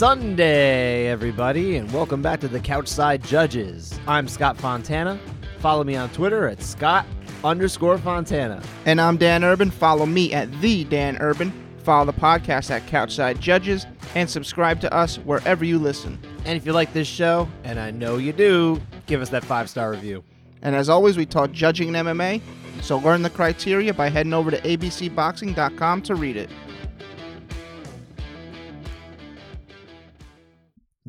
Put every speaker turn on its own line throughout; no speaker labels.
Sunday, everybody, and welcome back to the Couchside Judges. I'm Scott Fontana. Follow me on Twitter at Scott underscore Fontana.
And I'm Dan Urban. Follow me at the Dan Urban. Follow the podcast at Couchside Judges and subscribe to us wherever you listen.
And if you like this show, and I know you do, give us that five star review.
And as always, we taught judging in MMA, so learn the criteria by heading over to abcboxing.com to read it.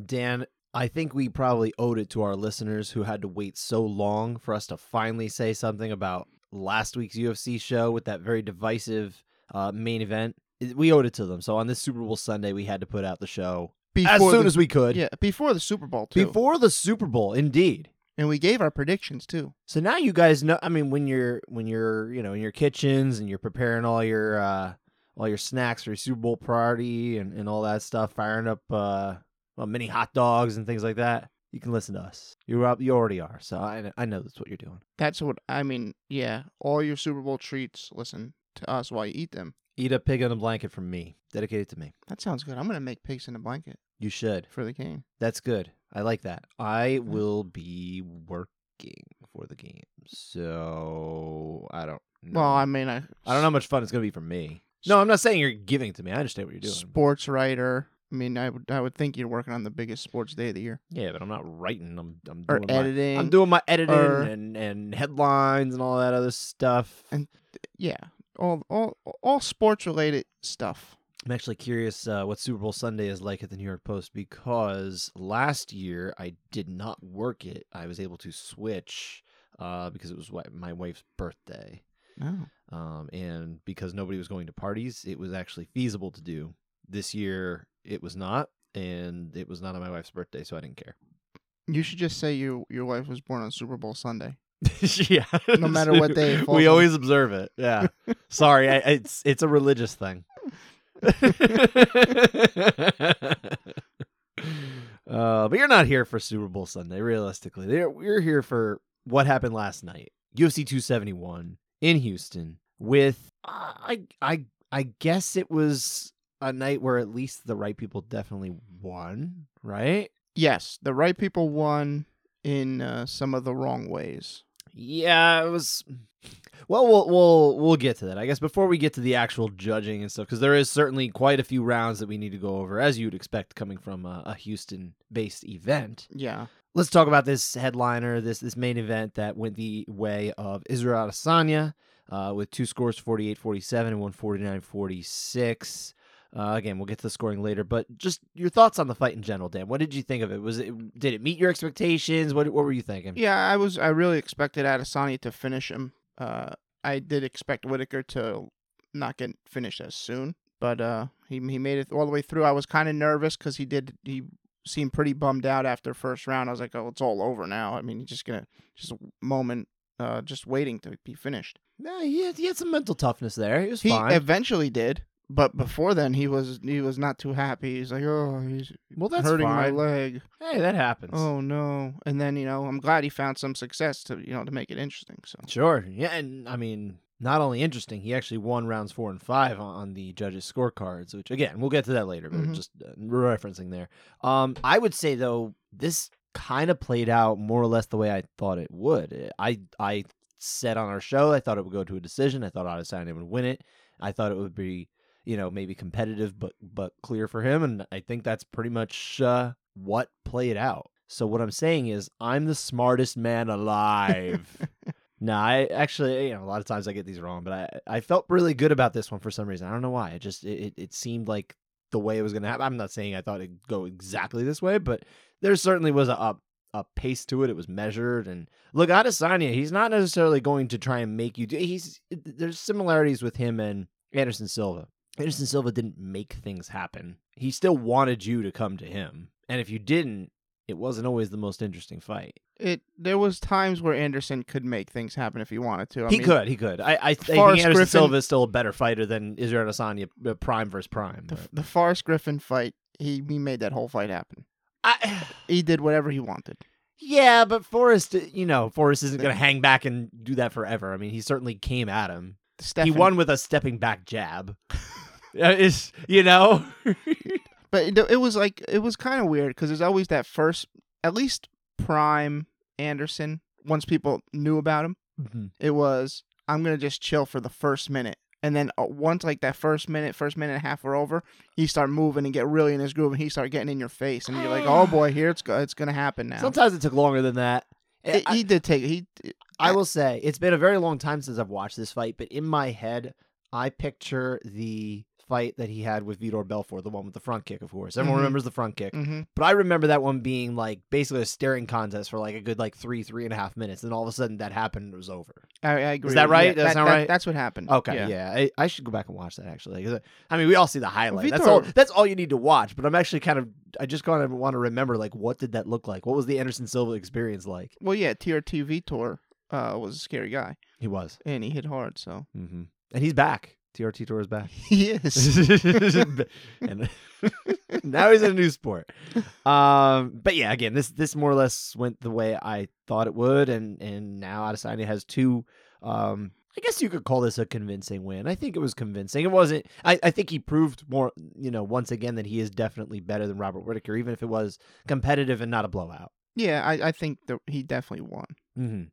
Dan, I think we probably owed it to our listeners who had to wait so long for us to finally say something about last week's UFC show with that very divisive uh, main event. We owed it to them. So on this Super Bowl Sunday, we had to put out the show as soon
the,
as we could.
yeah, before the Super Bowl too.
Before the Super Bowl, indeed.
and we gave our predictions too.
So now you guys know. I mean, when you're when you're you know in your kitchens and you're preparing all your uh, all your snacks for your Super Bowl party and, and all that stuff, firing up uh, well, mini hot dogs and things like that. You can listen to us. You're up. You already are. So I I know that's what you're doing.
That's what I mean. Yeah, all your Super Bowl treats. Listen to us while you eat them.
Eat a pig on a blanket from me, dedicated to me.
That sounds good. I'm gonna make pigs in a blanket
You should.
for the game.
That's good. I like that. I will be working for the game, so I don't. know.
Well, I mean, I
I don't know how much fun it's gonna be for me. No, I'm not saying you're giving it to me. I understand what you're doing.
sports writer. I mean, I would I would think you're working on the biggest sports day of the year
Yeah, but I'm not writing. I'm I'm
or
doing my,
editing.
I'm doing my editing
or-
and and headlines and all that other stuff.
And- yeah, all all all sports related stuff.
I'm actually curious uh, what Super Bowl Sunday is like at the New York Post because last year I did not work it. I was able to switch uh, because it was wi- my wife's birthday.
No,
Um, and because nobody was going to parties, it was actually feasible to do. This year, it was not, and it was not on my wife's birthday, so I didn't care.
you should just say you your wife was born on Super Bowl Sunday.
yeah,
No matter what day it
we
on.
always observe it. Yeah, sorry, I, it's it's a religious thing. uh, but you're not here for Super Bowl Sunday. Realistically, They're- we're here for what happened last night. UFC 271 in Houston with uh, I I I guess it was a night where at least the right people definitely won, right?
Yes, the right people won in uh, some of the wrong ways.
Yeah, it was. Well, we'll we'll we'll get to that. I guess before we get to the actual judging and stuff, because there is certainly quite a few rounds that we need to go over, as you'd expect, coming from a, a Houston-based event.
Yeah,
Let's talk about this headliner, this this main event that went the way of Israel Adesanya, uh, with two scores, 48-47 and one 49-46. Uh, again, we'll get to the scoring later, but just your thoughts on the fight in general, Dan. What did you think of it? Was it did it meet your expectations? What what were you thinking?
yeah. I was I really expected Adesanya to finish him. Uh, I did expect Whittaker to not get finished as soon, but uh, he he made it all the way through. I was kind of nervous because he did he seemed pretty bummed out after first round. I was like, oh, it's all over now. I mean, he's just gonna just a moment, uh, just waiting to be finished.
Yeah, he had, he had some mental toughness there. He was
He
fine.
eventually did, but before then, he was he was not too happy. He's like, oh, he's
well, that's
hurting
fine.
my leg.
Hey, that happens.
Oh no! And then you know, I'm glad he found some success to you know to make it interesting. So
Sure. Yeah, and I mean, not only interesting, he actually won rounds four and five on, the judges' scorecards, which again, we'll get to that later, but
Mhm.
just uh, referencing there. Um, I would say though, this kind of played out more or less the way I thought it would. I I said on our show I thought it would go to a decision. I thought Adesanya would win it. I thought it would be you know maybe competitive but but clear for him, and I think that's pretty much uh, what played out. So what I'm saying is I'm the smartest man alive. No, I actually, you know, a lot of times I get these wrong, but I, I felt really good about this one for some reason. I don't know why. It just, it, it- seemed like the way it was going to happen. I'm not saying I thought it'd go exactly this way, but there certainly was a, a, a pace to it. It was measured. And look, Adesanya, he's not necessarily going to try and make you do, he's, there's similarities with him and Anderson Silva. Anderson Silva didn't make things happen. He still wanted you to come to him. And if you didn't, it wasn't always the most interesting fight.
it there was times where Anderson could make things happen if he wanted to. I
he
mean,
could, he could. I, I, I think Anderson
Griffin-
Silva is still a better fighter than Israel Adesanya, uh, prime versus prime.
The,
but-
the Forrest Griffin fight, he he made that whole fight happen.
I,
He did whatever he wanted.
yeah, but Forrest, uh, you know, Forrest isn't going to hang back and do that forever. I mean, he certainly came at him.
Stephan,
He won with a stepping back jab. Is you know,
But it, it was like it was kind of weird because there's always that first, at least Prime Anderson. Once people knew about him,
Mm-hmm.
it was I'm gonna just chill for the first minute, and then uh, once like that first minute, first minute and a half were over, he started moving and get really in his groove, and he started getting in your face, and you're like, oh boy, here it's go- it's gonna happen now.
Sometimes it took longer than that.
It-
I-
he did take he.
I will say it's been a very long time since I've watched this fight, but in my head, I picture the fight that he had with Vitor Belfort, the one with the front kick, of course. Everyone
Mhm.
remembers the front kick,
hmm
but I remember that one being like basically a staring contest for like a good like three, three and a half minutes, and all of a sudden that happened and it was over.
I, I agree.
Is that right?
Yeah,
Does that right?
That's what happened.
Okay,
Yeah.
yeah, I, I should go back and watch that actually. I mean, we all see the highlight. That's all. That's all you need to watch. But I'm actually kind of, I just kind of want to remember like what did that look like? What was the Anderson Silva experience like?
Well, yeah, TRT Vitor uh, was a scary guy,
He was,
and he hit hard. So
hmm and he's back. TRT Vitor is back.
he is.
and now he's in a new sport. Um, but yeah, again, this this more or less went the way I thought it would, and and now Adesanya has two. Um, I guess you could call this a convincing win. I think it was convincing. It wasn't. I, I think he proved more, you know, once again that he is definitely better than Robert Whittaker, even if it was competitive and not a blowout.
yeah, I, I think that he definitely won.
hmm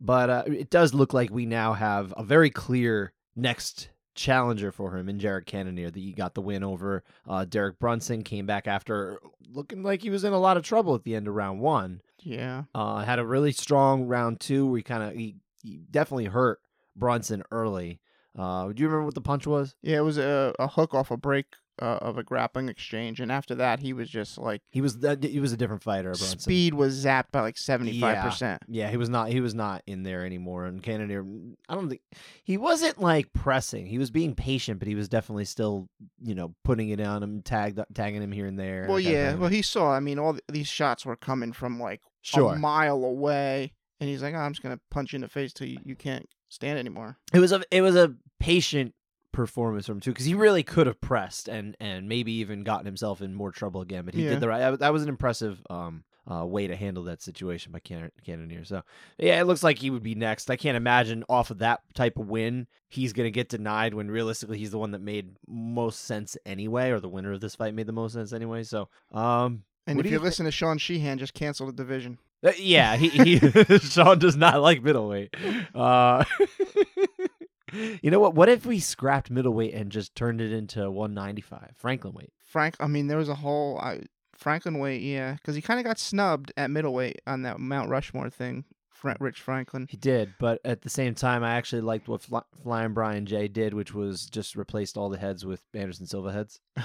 But uh, it does look like we now have a very clear next challenger for him in Jared Cannonier. That he got the win over uh, Derek Brunson, came back after looking like he was in a lot of trouble at the end of round one.
Yeah.
Uh, had a really strong round two where he kind of he, he definitely hurt Brunson early. Uh, do you remember what the punch was?
Yeah, it was a, a hook off a break uh, of a grappling exchange, and after that, he was just like
He was that he was a different fighter. Brunson.
speed was zapped by like seventy five percent.
Yeah, he was not. He was not in there anymore. And Cannonier, I don't think he wasn't like pressing. He was being patient, but he was definitely still, you know, putting it on him, tagged, tagging him here and there.
Well, yeah. Well, he saw. I mean, all th- these shots were coming from like
sure.
a mile away, and he's like, oh, "I'm just gonna punch you in the face till you, you can't stand anymore."
It was a it was a patient performance from him too, because he really could have pressed and and maybe even gotten himself in more trouble again. But he
Yeah.
did the right. That was an impressive um uh, way to handle that situation by Can- Cannonier. So yeah, it looks like he would be next. I can't imagine off of that type of win he's gonna get denied when realistically he's the one that made most sense anyway, or the winner of this fight made the most sense anyway. So um.
And if you
you
listen to Sean Sheehan, just cancel the division.
Uh, yeah, he, he Sean does not like middleweight. Uh, you know what? What if we scrapped middleweight and just turned it into 195, Franklin weight?
Frank, I mean, there was a whole I, Franklin weight, yeah, because he kind of got snubbed at middleweight on that Mount Rushmore thing. Rich Franklin.
He did, but at the same time, I actually liked what Fly- Flying Brian J did, which was just replaced all the heads with Anderson Silva heads.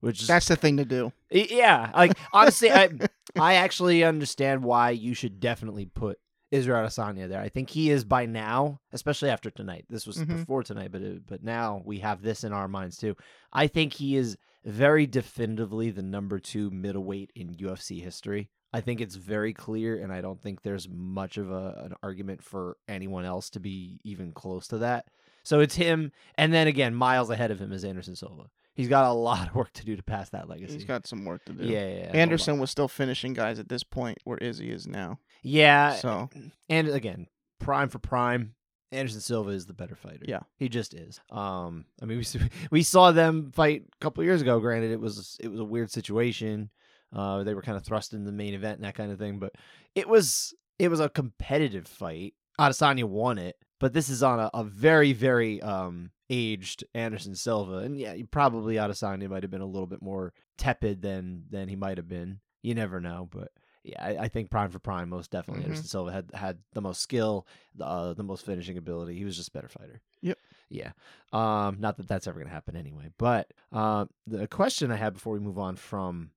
Which is
That's the thing to do.
Yeah, like honestly, I I actually understand why you should definitely put Israel Adesanya there. I think he is by now, especially after tonight. This was
Mhm.
before tonight, but it, but now we have this in our minds too. I think he is very definitively the number two middleweight in UFC history. I think it's very clear, and I don't think there's much of a, an argument for anyone else to be even close to that. So it's him, and then again, miles ahead of him is Anderson Silva. He's got a lot of work to do to pass that legacy.
He's got some work to do.
Yeah, yeah, yeah.
Anderson was still finishing guys at this point where Izzy is now.
Yeah,
So
and again, prime for prime. Anderson Silva is the better fighter.
Yeah.
he just is. Um, I mean, we we saw them fight a couple years ago. Granted, it was it was a weird situation. Uh, they were kind of thrust in the main event and that kind of thing, but it was it was a competitive fight. Adesanya won it, but this is on a, a very very um aged Anderson Silva, and yeah, you probably Adesanya might have been a little bit more tepid than than he might have been. You never know, but yeah, I, I think prime for prime, most definitely.
Mhm.
Anderson Silva had had the most skill, the, uh, the most finishing ability. He was just a better fighter.
Yep.
Yeah. Um, not that that's ever gonna happen anyway. But uh, the question I had before we move on from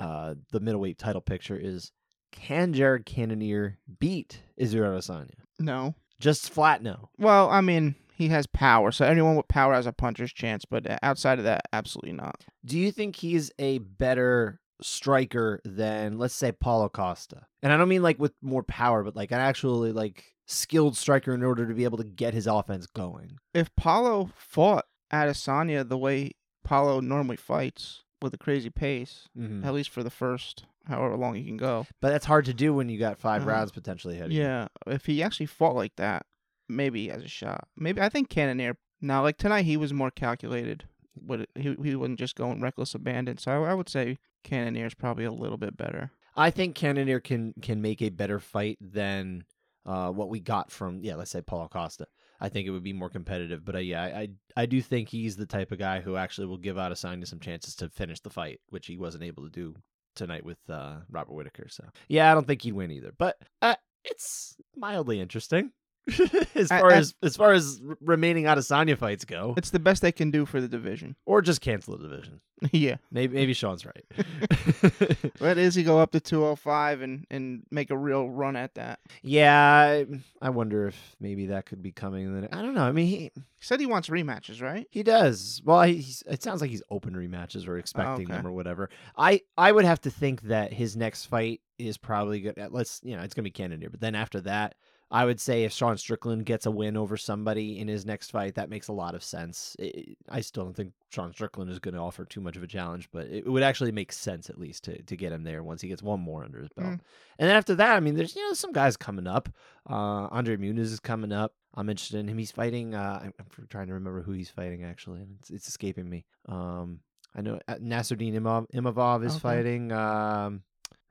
uh the middleweight title picture is: Can Jared Cannonier beat Israel Adesanya?
no.
Just flat no.
Well, I mean, he has power, so anyone with power has a puncher's chance. But uh, outside of that, absolutely not.
Do you think he's a better striker than let's say Paulo Costa? And I don't mean like with more power, but like an actually like skilled striker in order to be able to get his offense going.
If Paulo fought Adesanya the way Paulo normally fights with a crazy pace,
Mhm.
at least for the first however long he can go.
But that's hard to do when you got five
Uh,
rounds potentially ahead.
Yeah, if he actually fought like that, maybe he has a shot. Maybe I think Cannonier. Now, like tonight, he was more calculated. Would he he wouldn't just go in reckless abandon. So I, I would say Cannonier is probably a little bit better.
I think Cannonier can can make a better fight than uh, what we got from yeah, let's say Paulo Costa. I think it would be more competitive, but uh, yeah, I, I do think he's the type of guy who actually will give Adesanya some chances to finish the fight, which he wasn't able to do tonight with uh, Robert Whittaker. So yeah, I don't think he'd win either, but uh, it's mildly interesting. as far
I-
as as far as remaining Adesanya fights go,
It's the best they can do for the division.
or just cancel the division.
yeah.
Maybe maybe Sean's right.
Let Izzy go up to 205 and, and make a real run at that.
yeah, I, I wonder if maybe that could be coming. in the- I don't know. I mean, he
He said he wants rematches, right?
he does. Well, he's, it sounds like he's open rematches or expecting oh,
okay.
them or whatever. I I would have to think that his next fight is probably good. Let's you know it's gonna be Cannonier, but then after that. I would say if Sean Strickland gets a win over somebody in his next fight, that makes a lot of sense. It, I still don't think Sean Strickland is going to offer too much of a challenge, but it would actually make sense at least to, to get him there once he gets one more under his belt.
Mm.
And then after that, I mean, there's you know some guys coming up. Uh, Andre Muniz is coming up. I'm interested in him. He's fighting. Uh, I'm, I'm trying to remember who he's fighting actually, it's, it's escaping me. Um, I know uh, Nassourdine Imov, Imavov is
Okay.
fighting. Um,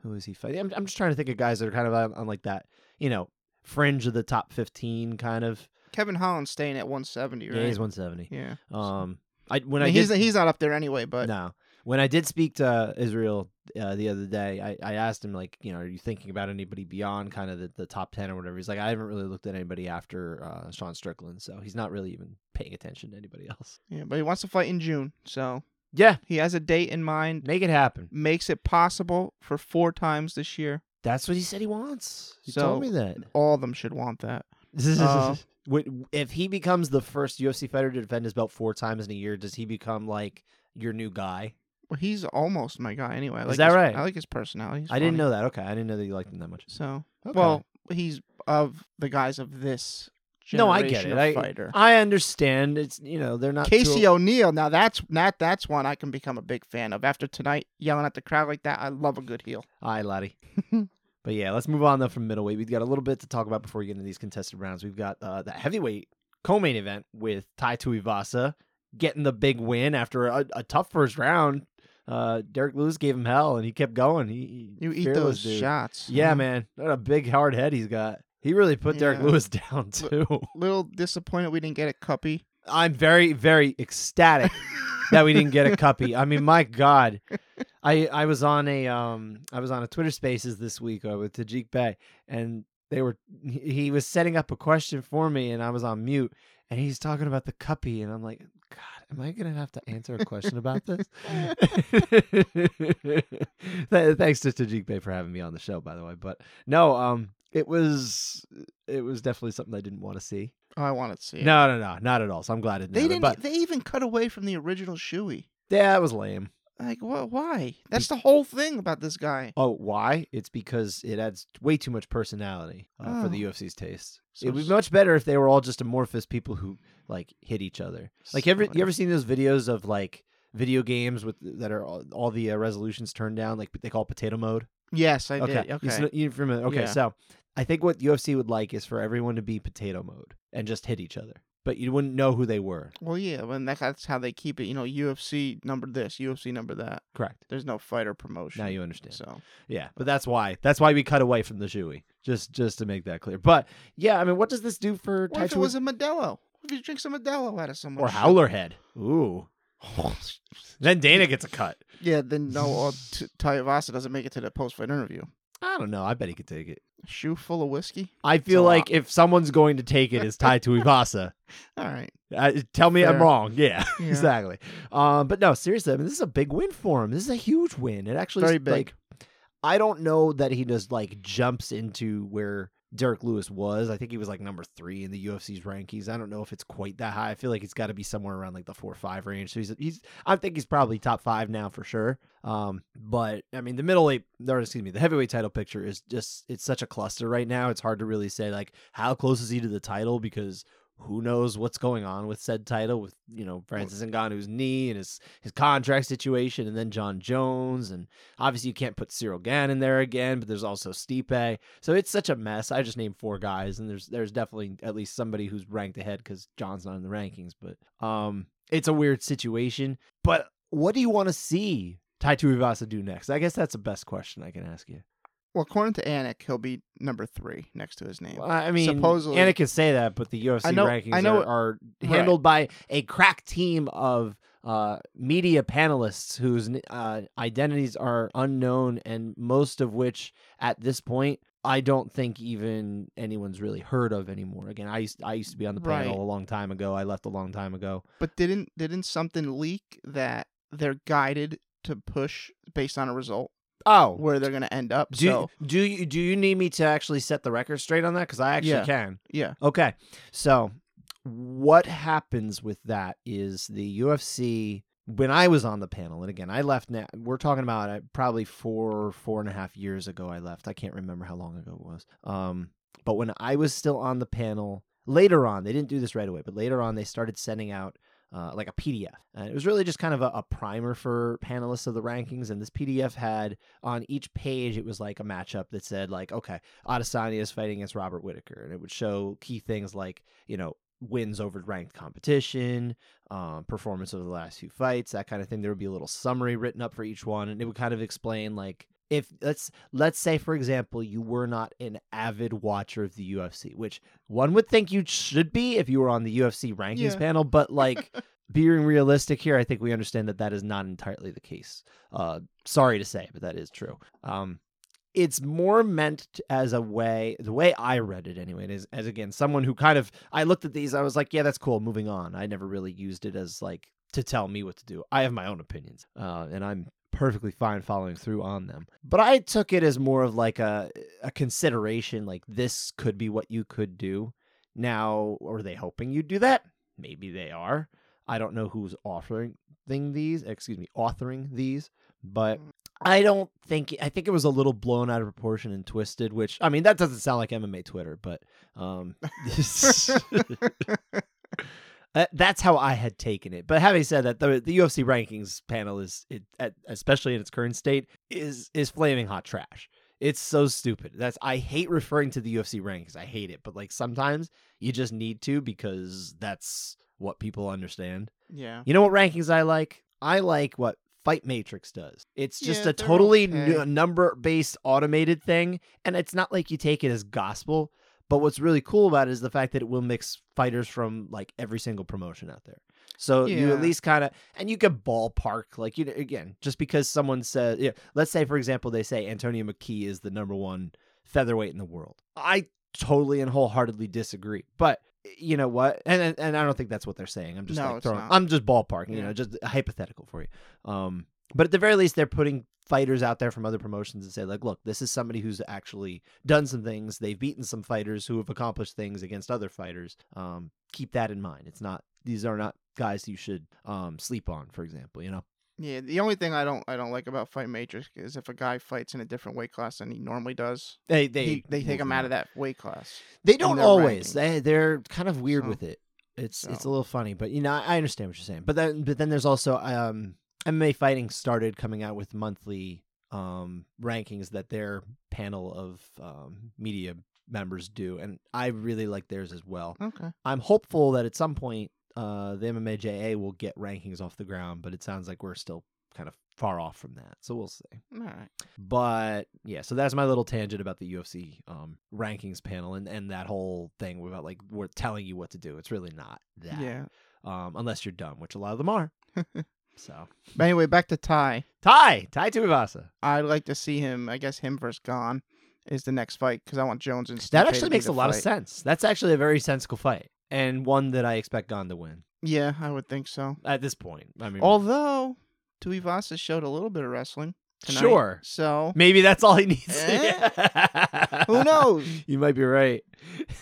who is he fighting? I'm, I'm just trying to think of guys that are kind of on, on like that, you know, fringe of the top 15 kind of.
Kevin Holland's staying at 170, right?
Yeah, he's 170.
Yeah.
Um, I when
I
I, did,
he's he's not up there anyway, but
no. When I did speak to Israel uh, the other day, I, I asked him like, you know, are you thinking about anybody beyond kind of the, the top ten or whatever? He's like, I haven't really looked at anybody after uh, Sean Strickland, so he's not really even paying attention to anybody else.
yeah, but he wants to fight in June, so
Yeah,
he has a date in mind.
make it happen.
Makes it possible for four times this year.
That's what he said he wants. He
So-
told me that.
All of them should want that. Uh,
if he becomes the first UFC fighter to defend his belt four times in a year, does he become like your new guy?
Well, he's almost my guy anyway. I
Is
like
that
his,
right?
I like his personality. He's
I didn't know that. Okay, I didn't know that you liked him that much.
So,
Okay.
well, he's of the guys of this
No, I get it. I-. I understand. It's you know they're not
Casey
too-
O'Neill. Now that's that that's one I can become a big fan of. After tonight, yelling at the crowd like that, I love a good heel.
Aye, laddie. but yeah, let's move on though from middleweight. We've got a little bit to talk about before we get into these contested rounds. We've got uh, the heavyweight co-main event with Tai Tuivasa getting the big win after a, a tough first round. Uh, Derrick Lewis gave him hell, and he kept going. He, he
You eat those
dude.
shots.
Yeah,
huh?
man, what a big hard head he's got. He really put Derrick
Yeah.
Lewis down too.
Little disappointed we didn't get a cuppy.
I'm very, very ecstatic that we didn't get a cuppy. I mean, my God, I I was on a um I was on a Twitter Spaces this week uh, with Tajik Bey, and they were he he was setting up a question for me, and I was on mute, and he's talking about the cuppy, and I'm like, God, am I gonna have to answer a question about this? Th- Thanks to Tajik Bey for having me on the show, by the way. But no, um, it was it was definitely something I didn't want to see.
Oh, I wanted to see it.
No, no, no, not at all. So I'm glad it
they didn't.
But
They even cut away from the original Shoey.
yeah, it was lame.
Like, what? Why? That's the whole thing about this guy.
Oh, why? It's because it adds way too much personality uh, for the
Oh.
UFC's taste.
So
It would be much better if they were all just amorphous people who like hit each other. Like, ever you ever seen those videos of like video games with that are all, all the uh, resolutions turned down, like they call it potato mode?
Yes, I
okay,
did. Okay.
sn- you familiar- okay.
Yeah.
So I think what UFC would like is for everyone to be potato mode and just hit each other, but you wouldn't know who they were.
Well, yeah, when that, that's how they keep it. You know, UFC number this, UFC number that.
Correct.
There's no fighter promotion.
Now you understand.
So
Yeah, but that's why. That's why we cut away from the Shoey. Just just to make that clear. But yeah, I mean, what does this do for
what if it was a Modelo? What if you drink some Modelo out of someone?
or Howler Head? Ooh. Then Dana gets a cut.
Yeah, then no, or T- Tuivasa doesn't make it to the post-fight interview.
I don't know. I bet he could take it.
A shoe full of whiskey.
I feel
a
like if someone's going to take it, it's Tai Tuivasa.
All right.
Uh, tell me I'm
Fair.
wrong. Yeah,
Yeah.
exactly. Um, but no, seriously, I mean, this is a big win for him. This is a huge win. It actually
Very
is,
big.
Like, I don't know that he just like jumps into where Derrick Lewis was. I think he was like number three in the UFC's rankings. I don't know if it's quite that high. I feel like it's got to be somewhere around like the four five range. So he's he's I think he's probably top five now for sure. Um, but I mean the middleweight or excuse me, the heavyweight title picture is just it's such a cluster right now. It's hard to really say like how close is he to the title because who knows what's going on with said title with you know Francis Ngannou's knee and his his contract situation, and then Jon Jones, and obviously you can't put Ciryl Gane in there again, but there's also Stipe, so it's such a mess. I just named four guys, and there's there's definitely at least somebody who's ranked ahead because Jon's not in the rankings, but um, it's a weird situation. But what do you want to see Tai Tuivasa do next? I guess that's the best question I can ask you.
Well, according to Anik, he'll be number three next to his name.
Well, I mean,
Supposedly-
Anna can say that, but the UFC
I know-
rankings
I know-
are, are handled by a crack team of uh, media panelists whose uh, identities are unknown, and most of which, at this point, I don't think even anyone's really heard of anymore. Again, I used I used to be on the panel
Right.
a long time ago. I left a long time ago.
But didn't didn't something leak that they're guided to push based on a result
Oh,
where they're going to end up?
do
so
do you do you need me to actually set the record straight on that? Because I actually
Yeah.
can.
yeah,
Okay. So what happens with that is the UFC when I was on the panel, and again I left now we're talking about uh, probably four, four and a half years ago I left. I can't remember how long ago it was. Um but when I was still on the panel, later on, they didn't do this right away, but later on they started sending out uh, like a PDF. And it was really just kind of a, a primer for panelists of the rankings. And this PDF had on each page, it was like a matchup that said, like, okay, Adesanya is fighting against Robert Whittaker. And it would show key things like, you know, wins over ranked competition, um, performance over the last few fights, that kind of thing. There would be a little summary written up for each one. And it would kind of explain, like, if let's let's say for example you were not an avid watcher of the UFC, which one would think you should be if you were on the UFC rankings
Yeah.
panel, but like being realistic here, I think we understand that that is not entirely the case. Uh, sorry to say, but that is true. Um, it's more meant as a way, the way I read it anyway, is as again someone who kind of I looked at these, I was like, yeah, that's cool. Moving on. I never really used it as like to tell me what to do. I have my own opinions, uh, and I'm perfectly fine following through on them. But I took it as more of like a a consideration, like this could be what you could do. Now, are they hoping you do that? Maybe they are. I don't know who's authoring these, excuse me, authoring these, but I don't think I think it was a little blown out of proportion and twisted, which I mean that doesn't sound like MMA Twitter, but um Uh, that's how I had taken it. But having said that, the the UFC rankings panel is, it, at, especially in its current state, is is flaming hot trash. It's so stupid. That's I hate referring to the UFC rankings. I hate it, but like sometimes you just need to because that's what people understand.
yeah.
You know what rankings I like? I like what Fight Matrix does. It's just
Yeah,
a totally
okay.
number based automated thing, and it's not like you take it as gospel. But what's really cool about it is the fact that it will mix fighters from like every single promotion out there. So you at least kind of, and you can ballpark like you know, again, just because someone says, yeah, let's say for example they say Antonio McKee is the number one featherweight in the world. I totally and wholeheartedly disagree, but you know what? And and, and I don't think that's what they're saying. I'm just
No,
like throwing. I'm just ballparking, you know, just hypothetical for you. Um, but at the very least, they're putting fighters out there from other promotions and say like, look, this is somebody who's actually done some things. They've beaten some fighters who have accomplished things against other fighters. Um, keep that in mind. It's not these are not guys you should um sleep on, for example. You know.
Yeah, the only thing I don't I don't like about Fight Matrix is if a guy fights in a different weight class than he normally does,
They they
he, they take him out of that weight class.
They don't always. They they're kind of weird
So-
with it. It's it's a little funny, but you know I I understand what you're saying. But then but then there's also um MMA fighting started coming out with monthly um rankings that their panel of um media members do, and I really like theirs as well.
Okay.
I'm hopeful that at some point uh the MMAJA will get rankings off the ground, but it sounds like we're still kind of far off from that. So we'll see.
All right.
But yeah, so that's my little tangent about the UFC um, rankings panel and, and that whole thing about like we're telling you what to do. It's really not that.
Yeah.
Um, unless you're dumb, which a lot of them are. so
But anyway, back to Tai.
Tai, Tai Tuivasa.
I'd like to see him. I guess him versus Gane is the next fight because I want Jones and Stipe
That
to
actually
be
makes
the
a lot of
fight.
sense. That's actually a very sensible fight and one that I expect Gane to win
Yeah, I would think so.
at this point. I mean,
Although Tuivasa showed a little bit of wrestling. Tonight,
Sure.
So
maybe that's all he needs.
Eh? Who knows?
You might be right.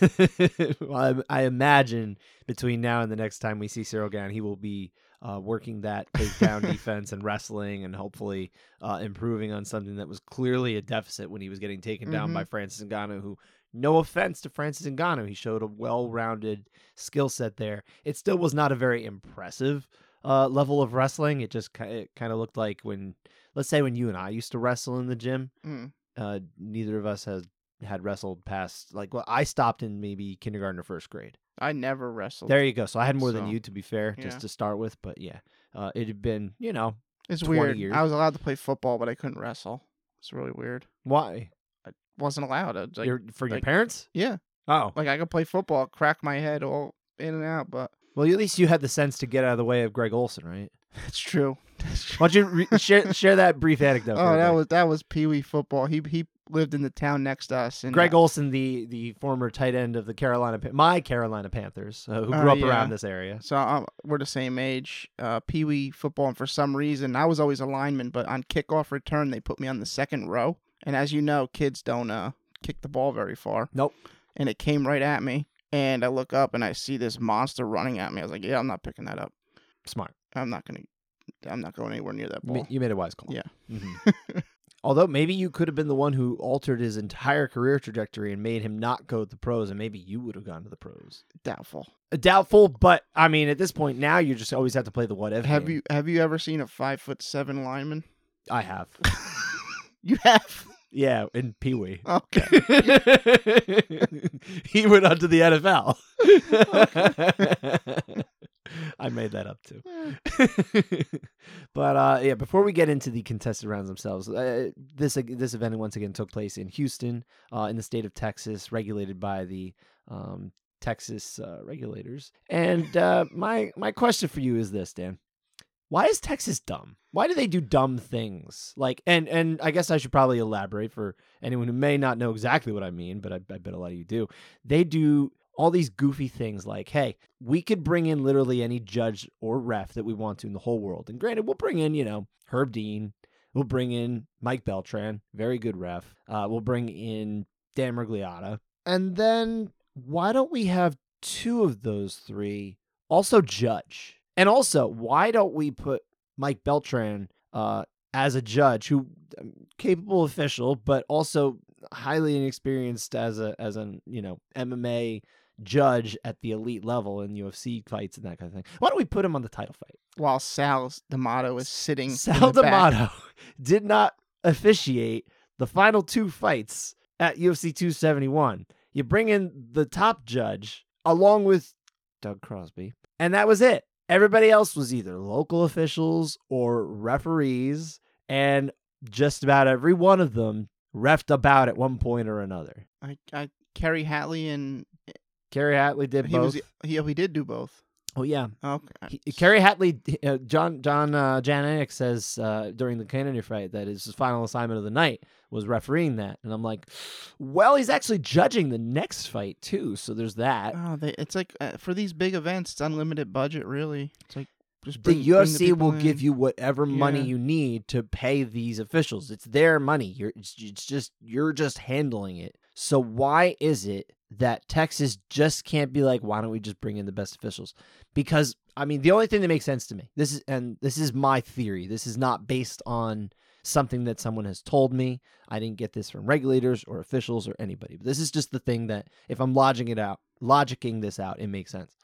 well, I, I imagine between now and the next time we see Ciryl Gane, he will be uh, working that takedown defense and wrestling, and hopefully uh, improving on something that was clearly a deficit when he was getting taken down by Francis Ngannou, who. No offense to Francis Ngannou, he showed a well-rounded skill set there. It still was not a very impressive uh, level of wrestling. It just it kind of looked like when, let's say, when you and I used to wrestle in the gym.
Mm.
Uh, neither of us has had wrestled past like well, I stopped in maybe kindergarten or first grade.
I never wrestled.
There you go. So I had more than you, to be fair,
yeah.
just to start with. But yeah, uh, it had been you know
it's
20
weird.
years.
I was allowed to play football, but I couldn't wrestle. It's really weird.
why I
Wasn't allowed. I like,
Your- for your
like-
parents.
yeah,
Oh,
like I could play football, crack my head all in and out, but
well, at least you had the sense to get out of the way of Greg Olsen, right?
it's true. That's true.
Why don't you re- share share that brief anecdote?
Oh, that was that was Pee Wee football. He he lived in the town next to us. And
Greg
uh,
Olsen, the the former tight end of the Carolina, my Carolina Panthers, uh, who grew up
yeah.
around this area.
So um, we're the same age. Uh, Pee Wee football, and for some reason, I was always a lineman, but on kickoff return, they put me on the second row. And as you know, kids don't uh, kick the ball very far.
Nope.
And it came right at me, and I look up and I see this monster running at me. I was like, "Yeah, I'm not picking that up.
Smart.
I'm not gonna. I'm not going anywhere near that ball."
You made a wise call.
Yeah.
Mhm. Although maybe you could have been the one who altered his entire career trajectory and made him not go to the pros, and maybe you would have gone to the pros.
Doubtful.
Uh, Doubtful, but I mean, at this point now, you just always have to play the what if.
Have
game.
you have you ever seen a five foot seven lineman?
I have.
You have.
yeah, in Pee Wee.
Okay.
he went on to the NFL. I made that up too. but uh, yeah, before we get into the contested rounds themselves, uh, this this event once again took place in Houston, uh, in the state of Texas, regulated by the um, Texas uh, regulators. And uh, my my question for you is this, Dan: Why is Texas dumb? Why do they do dumb things? Like, and and I guess I should probably elaborate for anyone who may not know exactly what I mean, but I, I bet a lot of you do. They do all these goofy things like, hey, we could bring in literally any judge or ref that we want to in the whole world. And granted, we'll bring in, you know, Herb Dean. We'll bring in Mike Beltran, very good ref. Uh, we'll bring in Dan Miragliotta. And then why don't we have two of those three also judge? And also, why don't we put Mike Beltran uh, as a judge who um, capable official, but also highly inexperienced as a as an you know MMA judge at the elite level in UFC fights and that kind of thing. Why don't we put him on the title fight?
While Sal D'Amato is sitting. in
Sal
the back.
Did not officiate the final two fights at UFC 271. You bring in the top judge along with Doug Crosby, and that was it. Everybody else was either local officials or referees, and just about every one of them refed about at one point or another.
I, I uh, Kerry Hatley and
Kerry Hatley did
he
both.
was he, he did do both.
oh yeah,
Okay.
He, Kerry Hatley, uh, John John uh, Jon Anik says uh, during the Cannonier fight that his final assignment of the night was refereeing that, and I'm like, well, he's actually judging the next fight too, so there's that.
Oh, they, it's like uh, for these big events, it's unlimited budget. Really, it's like just
the
bring, bring
UFC will
people
give you whatever money
Yeah.
you need to pay these officials. It's their money. You're it's, it's just you're just handling it. So why is it that Texas just can't be like, why don't we just bring in the best officials? Because I mean, the only thing that makes sense to me, this is and this is my theory. This is not based on something that someone has told me. I didn't get this from regulators or officials or anybody. But this is just the thing that if I'm lodging it out, logicking this out, it makes sense.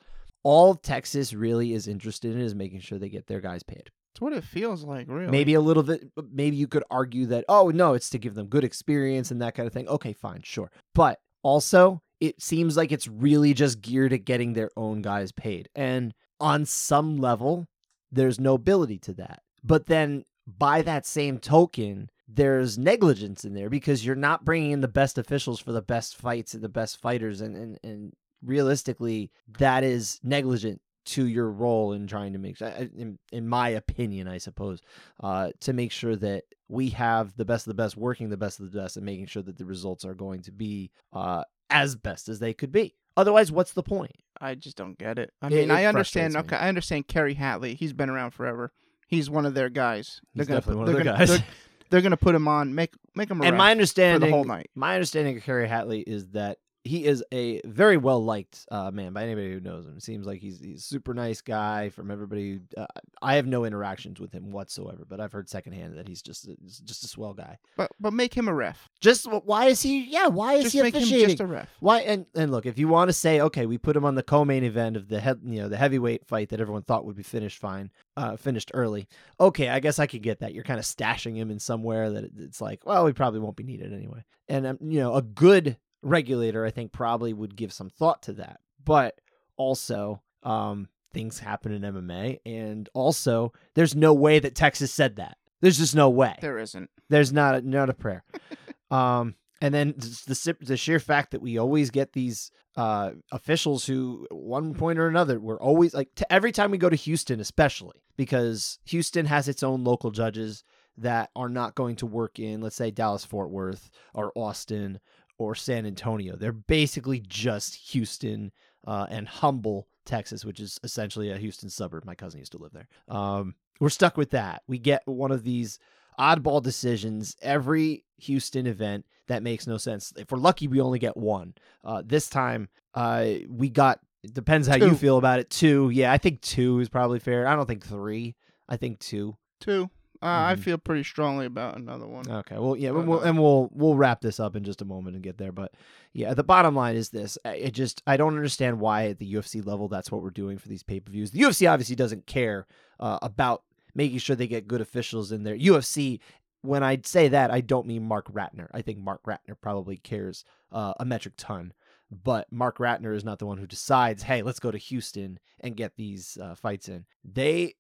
All Texas really is interested in is making sure they get their guys paid.
It's what it feels like. Really,
Maybe a little bit, maybe you could argue that, oh, no, it's to give them good experience and that kind of thing. Okay, fine, sure. But also, it seems like it's really just geared at getting their own guys paid. And on some level, there's nobility to that. But then by that same token, there's negligence in there because you're not bringing in the best officials for the best fights and the best fighters. And, and, and realistically, that is negligent to your role in trying to make in, in my opinion i suppose uh, to make sure that we have the best of the best working the best of the best and making sure that the results are going to be uh, as best as they could be otherwise what's the point
I just don't get it. I mean,
it
I understand.
me.
Okay, I understand Kerry Hatley. He's been around forever. He's one of their guys.
He's
gonna
definitely
put,
one of
they're
their
gonna,
guys.
They're, they're gonna put him on. Make make him a
and my
for
understanding
the whole night.
my understanding of Kerry Hatley is that he is a very well liked uh, man by anybody who knows him. It seems like he's he's a super nice guy from everybody. Uh, I have no interactions with him whatsoever, but I've heard secondhand that he's just he's just a swell guy.
But but make him a ref.
Just why is he? Yeah, why is
Just
he
make him
officiating?
just a ref.
Why and and look, if you want to say okay, we put him on the co-main event of the head, you know, the heavyweight fight that everyone thought would be finished fine, uh, finished early. Okay, I guess I could get that. You're kind of stashing him in somewhere that it's like, well, he probably won't be needed anyway. And um, you know, a good regulator, I think, probably would give some thought to that. But also, um, things happen in MMA, and also, there's no way that Texas said that. There's just no way.
There isn't.
There's not a, not a prayer. um, and then the the sheer fact that we always get these uh, officials who, one point or another, we're always like to every time we go to Houston, especially because Houston has its own local judges that are not going to work in, let's say, Dallas Fort Worth or Austin or San Antonio. They're basically just Houston uh, and Humble, Texas, which is essentially a Houston suburb. My cousin used to live there. Um, we're stuck with that. We get one of these oddball decisions every Houston event that makes no sense. If we're lucky, we only get one. Uh, this time, uh, we got. It depends how you feel about it. Two, yeah, I think two is probably fair. I don't think three. I think two.
Two. Uh, I
Mhm.
feel pretty strongly about another one.
Okay. Well, yeah, we'll,
uh,
and we'll we'll wrap this up in just a moment and get there. But yeah, the bottom line is this: it just I don't understand why at the UFC level that's what we're doing for these pay per views. The UFC obviously doesn't care uh, about making sure they get good officials in there. UFC. When I say that, I don't mean Mark Ratner. I think Mark Ratner probably cares uh, a metric ton. But Mark Ratner is not the one who decides, hey, let's go to Houston and get these uh, fights in. They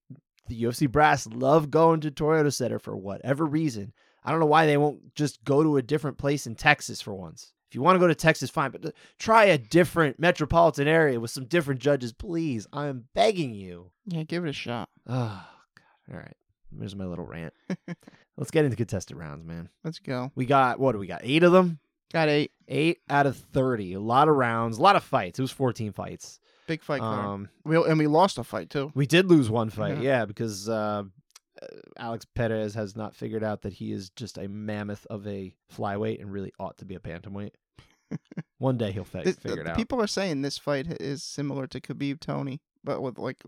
the UFC brass love going to Toyota Center for whatever reason. I don't know why they won't just go to a different place in Texas for once. If you want to go to Texas, fine, but uh, try a different metropolitan area with some different judges, please. I am begging you.
Yeah, give it a shot.
Oh, God. All right. There's my little rant. Let's get into contested rounds, man.
Let's go.
We got, what do we got? Eight of them?
Got eight.
Eight out of 30. A lot of rounds, a lot of fights. It was 14 fights.
Big fight card.
Um,
we, and we lost a fight too.
We did lose one fight,
Yeah.
yeah, because uh, uh, Alex Perez has not figured out that he is just a mammoth of a flyweight and really ought to be a bantamweight. one day he'll
This-
figure it out.
People are saying this fight is similar to Khabib Tony, but with like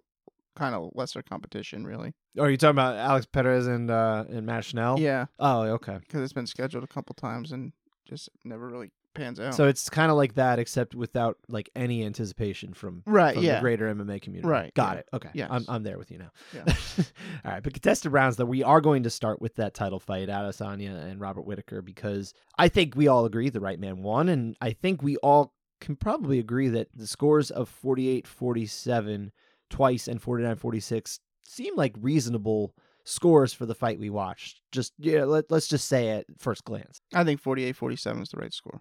kind of lesser competition, really.
oh, are you talking about Alex Perez and uh, and Matt Schnell?
Yeah,
Oh, okay.
because it's been scheduled a couple times and just never really pans out.
So it's kind of like that, except without like any anticipation from,
right,
from
yeah,
the greater MMA community.
Right,
Got
yeah.
it. Okay.
yeah,
I'm I'm there with you now.
Yeah.
All right, but contested rounds though, we are going to start with that title fight, Adesanya and Robert Whittaker, because I think we all agree the right man won, and I think we all can probably agree that the scores of 48-47 twice and 49-46 seem like reasonable scores for the fight we watched. Just yeah, let, let's just say at first glance.
I think 48-47 is the right score.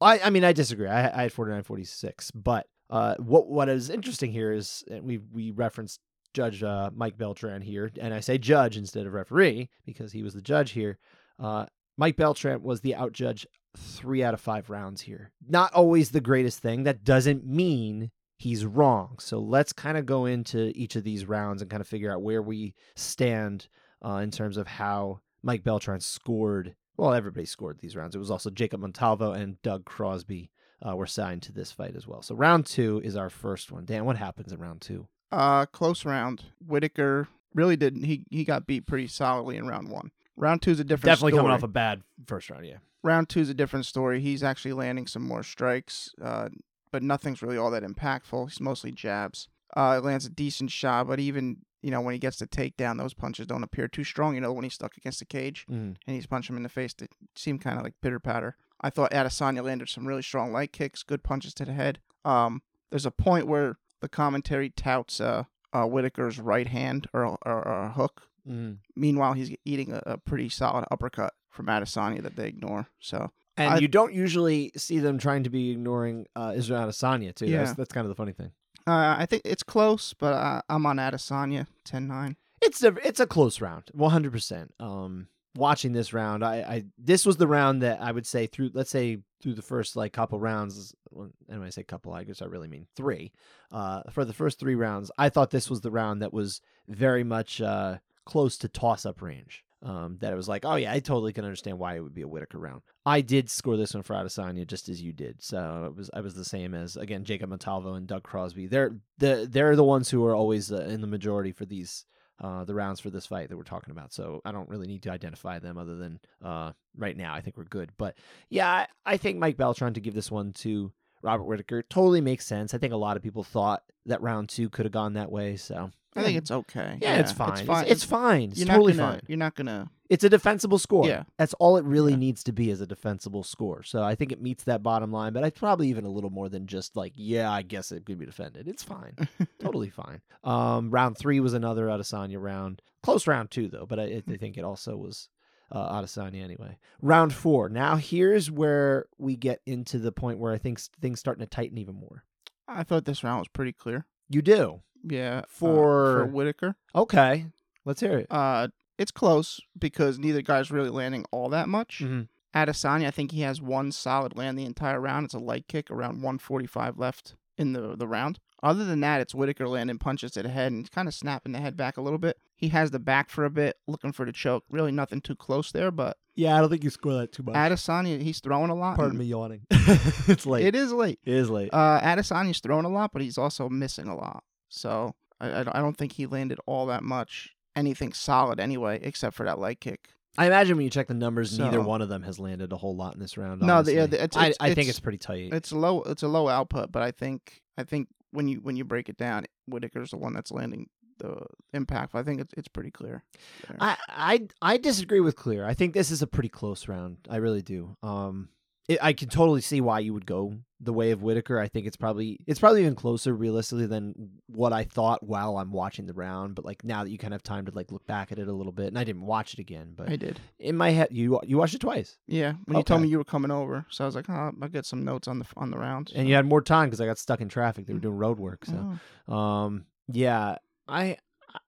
I, I mean, I disagree. I, I had 49 46, but uh, what what is interesting here is we we referenced Judge uh, Mike Beltran here, and I say judge instead of referee because he was the judge here. Uh, Mike Beltran was the out judge three out of five rounds here. Not always the greatest thing. That doesn't mean he's wrong. So let's kind of go into each of these rounds and kind of figure out where we stand uh, in terms of how Mike Beltran scored. Well, everybody scored these rounds. It was also Jacob Montalvo and Doug Crosby uh, were signed to this fight as well. So round two is our first one. Dan, what happens in round two?
Uh, close round. Whittaker really didn't. He he got beat pretty solidly in round one. Round two is a different. Story.
Definitely coming off a bad first round, yeah.
round two is a different story. He's actually landing some more strikes, uh, but nothing's really all that impactful. He's mostly jabs. Uh, lands a decent shot, but even you know when he gets the takedown, those punches don't appear too strong. You know when he's stuck against the cage
Mm.
and he's punching him in the face, they seem kind of like pitter patter. I thought Adesanya landed some really strong light kicks, good punches to the head. Um, there's a point where the commentary touts uh, uh Whittaker's right hand or, or, or a hook.
Mm.
Meanwhile, he's eating a, a pretty solid uppercut from Adesanya that they ignore. So
And
I-
you don't usually see them trying to be ignoring uh, Israel Adesanya, too. That's,
Yeah.
that's kind of the funny thing.
Uh, I think it's close, but uh, I'm on Adesanya 10-9.
It's a it's a close round, one hundred percent. Um, watching this round, I, I this was the round that I would say through. Let's say through the first like couple rounds. And when I say couple, I guess I really mean three. Uh, for the first three rounds, I thought this was the round that was very much uh close to toss up range. Um, that it was like, oh yeah, I totally can understand why it would be a Whittaker round. I did score this one for Adesanya just as you did, so it was I was the same as again Jacob Montalvo and Doug Crosby. They're the they're the ones who are always uh, in the majority for these uh, the rounds for this fight that we're talking about. So I don't really need to identify them other than uh, right now. I think we're good. But yeah, I, I think Mike Beltran to give this one to Robert Whittaker totally makes sense. I think a lot of people thought that round two could have gone that way. So
I think it's okay.
yeah, it's fine. It's fine. It's, fine. It's
You're
totally
not gonna,
fine.
You're not gonna.
It's a defensible score.
Yeah.
That's all it really
Yeah.
needs to be is a defensible score. So I think it meets that bottom line, but I probably even a little more than just like, yeah, I guess it could be defended. It's fine. totally fine. Um, round three was another Adesanya round. Close round two though, but I, I think it also was uh, Adesanya anyway. Round four. Now here's where we get into the point where I think things starting to tighten even more.
I thought this round was pretty clear.
You do.
Yeah, uh,
For-
for Whittaker,
Okay. Let's hear it.
uh, it's close because neither guy's really landing all that much.
Mhm.
Adesanya, I think he has one solid land the entire round. It's a light kick around 145 left in the the round. Other than that, it's Whittaker landing punches to the head and kind of snapping the head back a little bit. He has the back for a bit, looking for the choke. Really nothing too close there, but
Yeah, I don't think you score that too much.
Adesanya, he's throwing a lot.
Pardon
and
me yawning. it's late.
It is late.
it is late.
Uh, Adesanya's throwing a lot, but he's also missing a lot. So I, I don't- think he landed all that much, anything solid anyway, except for that leg kick.
I imagine when you check the numbers, neither one of them has landed a whole lot in this round.
No, the- yeah, the- it's-
I,
it's-
I think
it's-
it's pretty tight.
It's low. It's a low output, but I think I think when you when you break it down, Whittaker's the one that's landing the impact. I think it's it's pretty clear. there.
I, I I disagree with Clear. I think this is a pretty close round. I really do. Um, it, I can totally see why you would go the way of Whittaker. I think it's probably it's probably even closer realistically than what I thought while I'm watching the round. But like now that you kind of have time to like look back at it a little bit, and I didn't watch it again, but
I did.
in my head, you you watched it twice,
Yeah, when you told me you were coming over, so I was like, oh, I'll get some notes on the on the round.
and you had more time because I got stuck in traffic. They were doing road work, so.
Oh.
Um, yeah, I,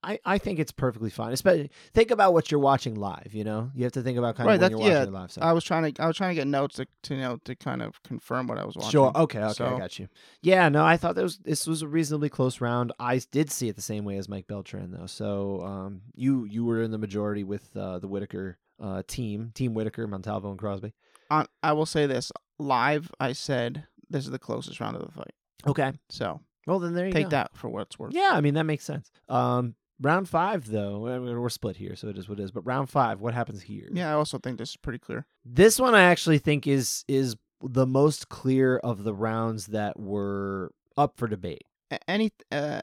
I, I think it's perfectly fine. Especially think about what you're watching live. You know, you have to think about kind
Right,
of when you're
yeah,
watching it live. So.
I was trying to I was trying to get notes to, to you know to kind of confirm what I was watching.
Sure. Okay. Okay. I got you. Yeah. No, I thought that was this was a reasonably close round. I did see it the same way as Mike Beltran though. So um, you you were in the majority with uh, the Whittaker uh, team, Team Whittaker, Montalvo, and Crosby.
On, I will say this live. I said this is the closest round of the fight.
Okay.
So
Well, then there you
take
go.
that for what it's worth.
Yeah, I mean that makes sense. Um, round five though, I mean, we're split here, so it is what it is. But round five, what happens here?
Yeah, I also think this is pretty clear.
This one I actually think is is the most clear of the rounds that were up for debate.
A- Any uh,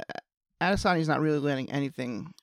Adesanya's not really landing anything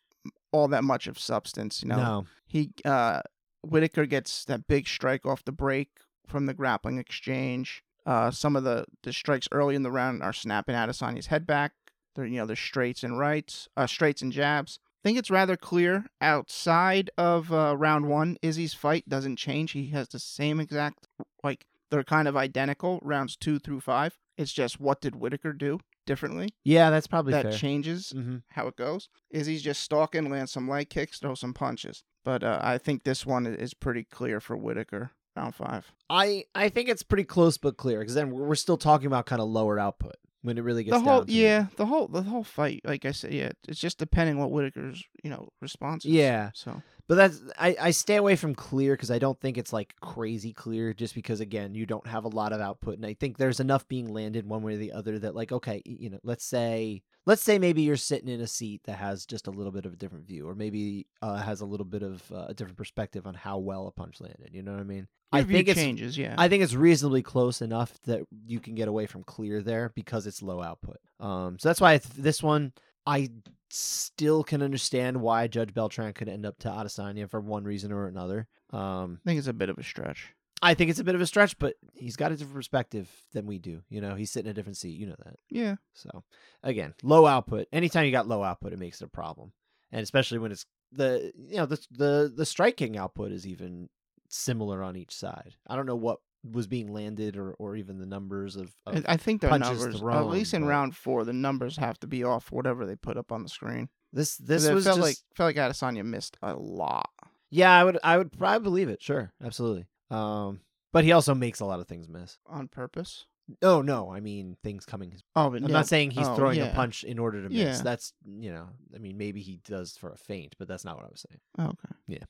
all that much of substance. You know,
No.
he uh, Whittaker gets that big strike off the break from the grappling exchange. Uh, some of the, the strikes early in the round are snapping Adesanya's head back. They're you know they're straights and rights, uh, straights and jabs. I think it's rather clear outside of uh, round one. Izzy's fight doesn't change. He has the same exact like they're kind of identical rounds two through five. It's just what did Whittaker do differently
Yeah, that's probably
that
fair.
changes
hmm
how it goes. Izzy's just stalking, land some light kicks, throw some punches. But uh, I think this one is pretty clear for Whittaker. Round five.
I I think it's pretty close but clear because then we're we're still talking about kind of lower output when it really gets
the whole
down to it.
yeah, the whole the whole fight. Like I said, yeah, it's just depending what Whittaker's you know response. Is.
Yeah.
So
But that's I, I stay away from clear because I don't think it's like crazy clear just because again you don't have a lot of output and I think there's enough being landed one way or the other that like okay you know let's say let's say maybe you're sitting in a seat that has just a little bit of a different view or maybe uh, has a little bit of uh, a different perspective on how well a punch landed you know what I mean I
Your view
think it
changes. Yeah.
I think it's reasonably close enough that you can get away from clear there because it's low output. Um, so that's why I th- this one I still can understand why Judge Beltran could end up to Adesanya for one reason or another. Um,
I think it's a bit of a stretch.
I think it's a bit of a stretch, but he's got a different perspective than we do. You know, he's sitting in a different seat. You know that.
Yeah.
So again, low output. Anytime you got low output, it makes it a problem, and especially when it's the you know the the the striking output is even similar on each side. I don't know what was being landed or or even the numbers of.
I-
of
I think the numbers, at least in
but-
round four, the numbers have to be off whatever they put up on the screen.
this this
it
was
felt
just
like felt like Adesanya missed a lot.
yeah. I would I would probably believe it. Sure, absolutely. Um, but he also makes a lot of things miss.
on purpose.
No, no. I mean things coming. his-
Oh, but
I'm not saying he's
Oh,
throwing
yeah.
a punch in order to miss.
Yeah.
That's you know. I mean, maybe he does for a feint, but that's not what I was saying.
Oh, okay. Yeah.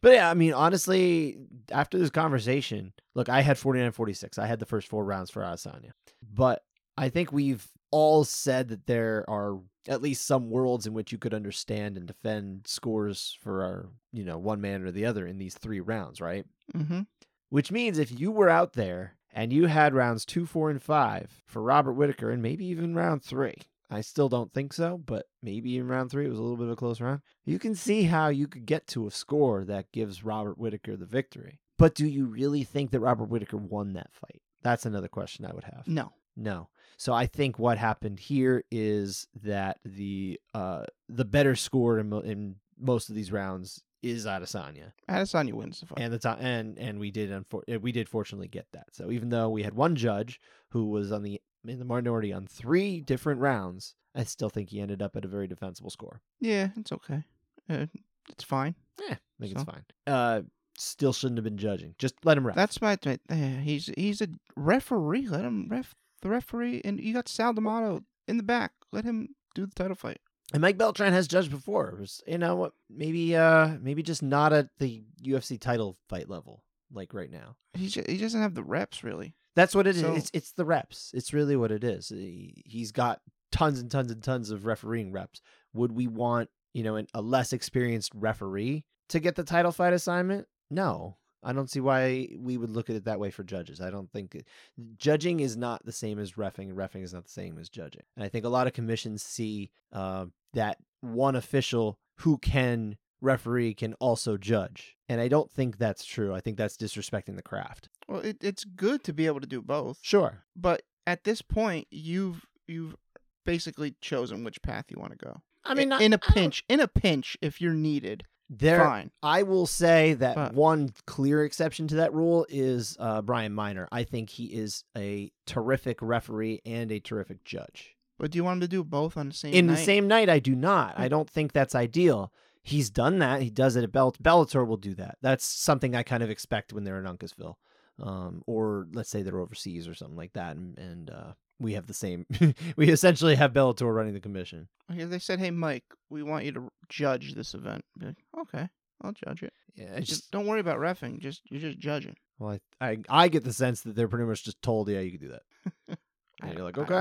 But yeah, I mean, honestly, after this conversation, look, I had 49 46. I had the first four rounds for Adesanya. But I think we've all said that there are at least some worlds in which you could understand and defend scores for our, you know, one man or the other in these three rounds, right?
Mm-hmm.
Which means if you were out there and you had rounds two, four, and five for Robert Whittaker and maybe even round three, I still don't think so, but maybe in round three it was a little bit of a close round. You can see how you could get to a score that gives Robert Whittaker the victory. But do you really think that Robert Whittaker won that fight? That's another question I would have.
No.
No. So I think what happened here is that the uh the better score in, mo- in most of these rounds is Adesanya
Adesanya wins the fight.
and the time and and we did unfor- uh, we did fortunately get that. So even though we had one judge who was on the in the minority on three different rounds, I still think he ended up at a very defensible score.
yeah, it's okay. Uh, it's fine.
Yeah, I think
So?
it's fine. Uh, still shouldn't have been judging. Just let him ref.
That's my. my uh, he's he's a referee. Let him ref the referee, and you got Sal D'Amato in the back. Let him do the title fight.
And Mike Beltran has judged before. Was, you know what? Maybe uh maybe just not at the UFC title fight level like right now.
He ju- he doesn't have the reps really.
That's what it is.
So-
It's it's the reps. It's really what it is. He, he's got tons and tons and tons of refereeing reps. Would we want, you know, an, a less experienced referee to get the title fight assignment? No. I don't see why we would look at it that way for judges. I don't think judging is not the same as refing, and refing is not the same as judging. And I think a lot of commissions see uh, that one official who can referee can also judge. And I don't think that's true. I think that's disrespecting the craft.
Well, it, it's good to be able to do both,
Sure.
but at this point, you've you've basically chosen which path you want to go.
I mean,
in,
I-
in a
I don't-
pinch, in a pinch, if you're needed,
There,
fine.
I will say that one clear exception to that rule is uh, Bryan Miner. I think he is a terrific referee and a terrific judge.
But do you want him to do both on the same night?
In
night?
the same night, I do not. I
Hmm.
don't think that's ideal. He's done that. He does it at Bell- Bellator. Will do that. That's something I kind of expect when they're in Uncasville, um, or let's say they're overseas or something like that, and, and uh, we have the same. we essentially have Bellator running the commission.
Okay, They said, "Hey, Mike, we want you to judge this event." Be like, okay, I'll judge it.
Yeah,
Just
just
don't worry about refing. Just you're just judging.
well, I, I I get the sense that they're pretty much just told, yeah, you can do that. And you're like, okay.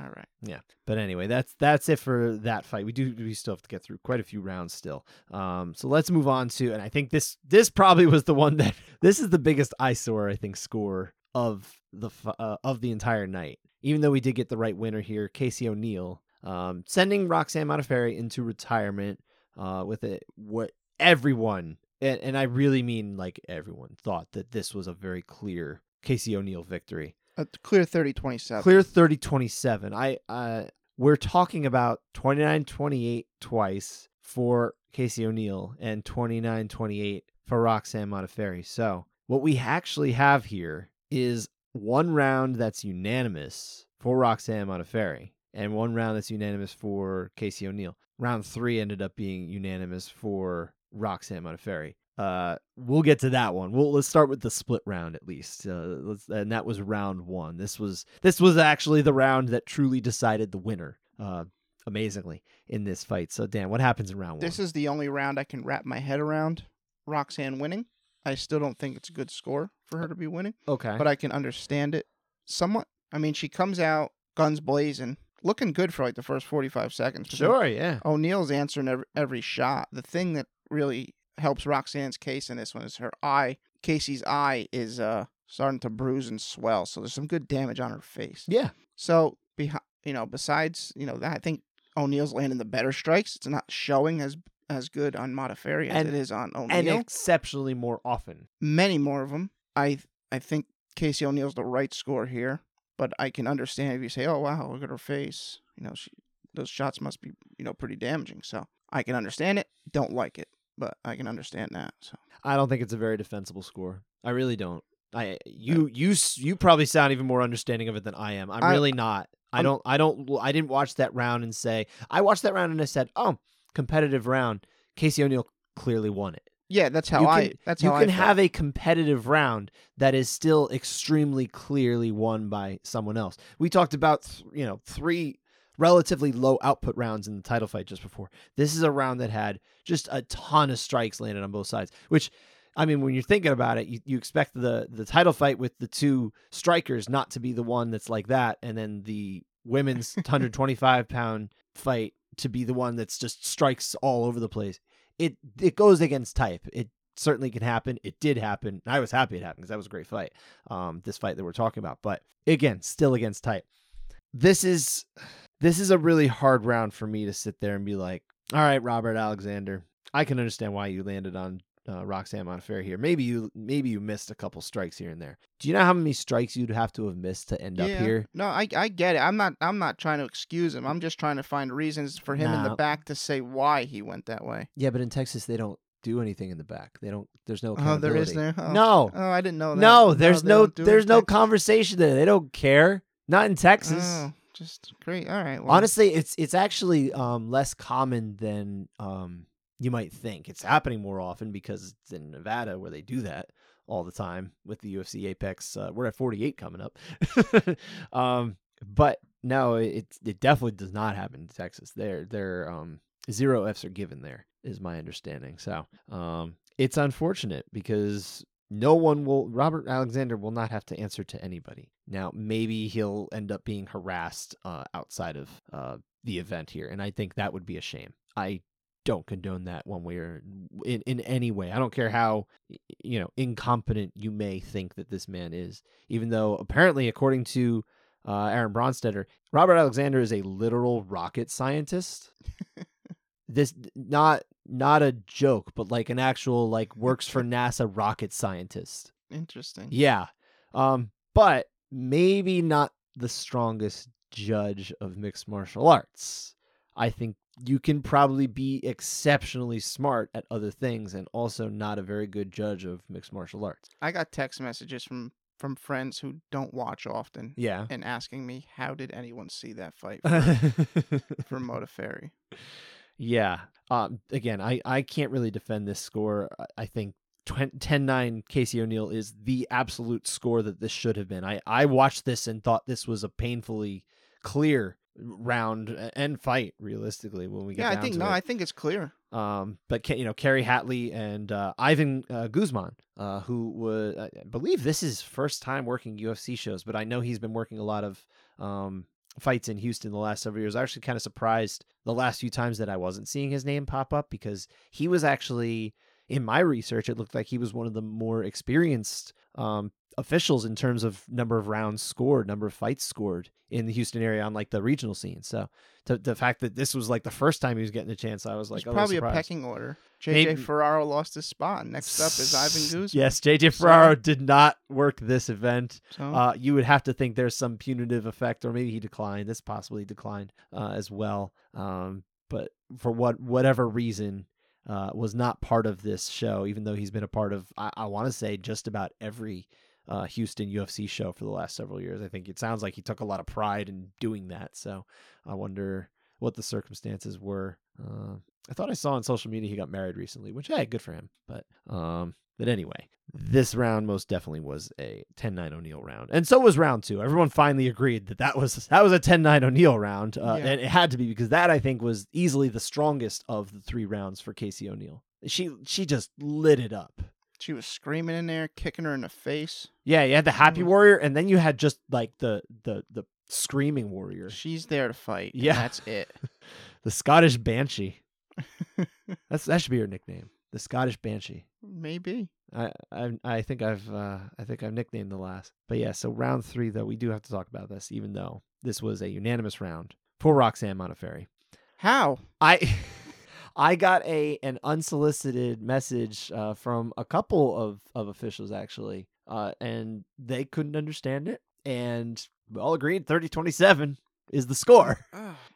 all right.
Yeah. But anyway, that's that's it for that fight. We do we still have to get through quite a few rounds still. Um so let's move on to and I think this this probably was the one that this is the biggest eyesore I think score of the uh, of the entire night. Even though we did get the right winner here, Casey O'Neill, um sending Roxanne Modafferi into retirement uh with it what everyone and, and I really mean like everyone thought that this was a very clear Casey O'Neill victory.
A clear 30-27.
Clear 30 27. I uh we're talking about 29 28 twice for Casey O'Neill and 29 28 for Roxanne Modafferi. So, what we actually have here is one round that's unanimous for Roxanne Modafferi and one round that's unanimous for Casey O'Neill. Round 3 ended up being unanimous for Roxanne Modafferi. Uh, we'll get to that one. We'll let's start with the split round at least. Uh, let's, and that was round one. This was this was actually the round that truly decided the winner. Uh, amazingly in this fight. So Dan, what happens in round
This
one?
This is the only round I can wrap my head around. Roxanne winning. I still don't think it's a good score for her to be winning,
okay.
but I can understand it somewhat. I mean, she comes out guns blazing, looking good for like the first 45 seconds.
sure, yeah.
O'Neill's answering every, every shot. The thing that really helps Roxanne's case in this one is her eye. Casey's eye is uh starting to bruise and swell, so there's some good damage on her face.
Yeah.
So, behi- you know, besides you know that, I think O'Neill's landing the better strikes. It's not showing as as good on Modafferi as
And-
it is on O'Neill, And
exceptionally more often.
Many more of them. I I think Casey O'Neill's the right score here, but I can understand if you say, "Oh wow, look at her face." You know, she those shots must be you know pretty damaging. So I can understand it. Don't like it, but I can understand that. So
I don't think it's a very defensible score. I really don't. I you you you probably sound even more understanding of it than I am. I'm
I-
really not. I don't I don't I didn't watch that round and say I watched that round and I said, "Oh, competitive round. Casey O'Neill clearly won it."
Yeah, that's how
You
I.
can-
That's
you
how
can
I
have a competitive round that is still extremely clearly won by someone else. We talked about th- you know three relatively low output rounds in the title fight just before. This is a round that had just a ton of strikes landed on both sides, which I mean when you're thinking about it, you, you expect the the title fight with the two strikers not to be the one that's like that and then the women's 125 pound fight to be the one that's just strikes all over the place. It it goes against type. It certainly can happen. It did happen. I was happy it happened because that was a great fight. Um, this fight that we're talking about, but again, still against type. This is this is a really hard round for me to sit there and be like, all right, Robert Alexander, I can understand why you landed on uh, Roxanne Modafferi here. Maybe you maybe you missed a couple strikes here and there. Do you know how many strikes you'd have to have missed to end up here?
No, I I get it. I'm not I'm not trying to excuse him. I'm just trying to find reasons for him in the back to say why he went that way.
Yeah, but in Texas they don't do anything in the back. They don't. There's no.
Oh, there is there. Oh.
No,
Oh, I didn't know that.
no. There's no.
do it
There's no
Texas?
conversation there. They don't care. Not in Texas.
Oh, just great. All right. Well,
Honestly, it's it's actually um, less common than um, you might think. It's happening more often because it's in Nevada where they do that all the time with the UFC Apex. Uh, we're at 48 coming up, um, but no, it it definitely does not happen in Texas. There, there, um, zero Fs are given there, is my understanding. So, um, it's unfortunate because no one will robert alexander will not have to answer to anybody now maybe he'll end up being harassed uh, outside of uh, the event here and i think that would be a shame i don't condone that one way or in, in any way i don't care how you know incompetent you may think that this man is even though apparently according to uh, aaron bronsteter robert alexander is a literal rocket scientist this not not a joke but like an actual like works for nasa rocket scientist
interesting.
yeah. Um, but maybe not the strongest judge of mixed martial arts. I think you can probably be exceptionally smart at other things and also not a very good judge of mixed martial arts.
I got text messages from from friends who don't watch often
Yeah.
and asking me how did anyone see that fight
yeah.
for Modafferi.
Um, again, I, I can't really defend this score. I- I think 10 9 Casey O'Neill is the absolute score that this should have been. I, I watched this and thought this was a painfully clear round and fight realistically when we get
Yeah, I think no,
it.
I think it's clear.
Um, but you know, Kerry Hatley and uh, Ivan uh, Guzman, uh, who would I believe this is first time working UFC shows, but I know he's been working a lot of um, fights in Houston the last several years. I was actually kind of surprised the last few times that I wasn't seeing his name pop up because he was actually in my research. It looked like he was one of the more experienced um, officials in terms of number of rounds scored, number of fights scored in the Houston area on like the regional scene. So to, the fact that this was like the first time he was getting a chance, I was like,
It's probably a
surprised.
pecking order. JJ
Maybe-
Ferraro lost his spot. Next up is Ivan Guzman.
Yes, JJ
So-
Ferraro did not work this event.
So
Uh, you would have to think there's some punitive effect, or maybe he declined. This possibly declined uh, as well. Um, but for what whatever reason, uh, was not part of this show, even though he's been a part of, I, I want to say, just about every uh, Houston UFC show for the last several years. I think it sounds like he took a lot of pride in doing that. So I wonder what the circumstances were. Uh, I thought I saw on social media he got married recently, which hey, good for him. But um, but anyway, this round most definitely was a 10-9 O'Neill round, and so was round two. Everyone finally agreed that that was that was a 10-9 O'Neill round, uh,
Yeah.
and it had to be because that I think was easily the strongest of the three rounds for Casey O'Neill. She she just lit it up.
she was screaming in there, kicking her in the face.
Yeah, you had the happy
Mm.
warrior, and then you had just like the the the screaming warrior,
She's there to fight. and
Yeah.
that's it.
the Scottish banshee. That's that should be her nickname, the Scottish banshee.
Maybe.
I I I think I've uh, I think I've nicknamed the last. But yeah, so round three though we do have to talk about this, even though this was a unanimous round for Roxanne Modafferi.
How?
I I got a an unsolicited message uh, from a couple of of officials actually, uh, and they couldn't understand it, and we all agreed 30-27 is the score.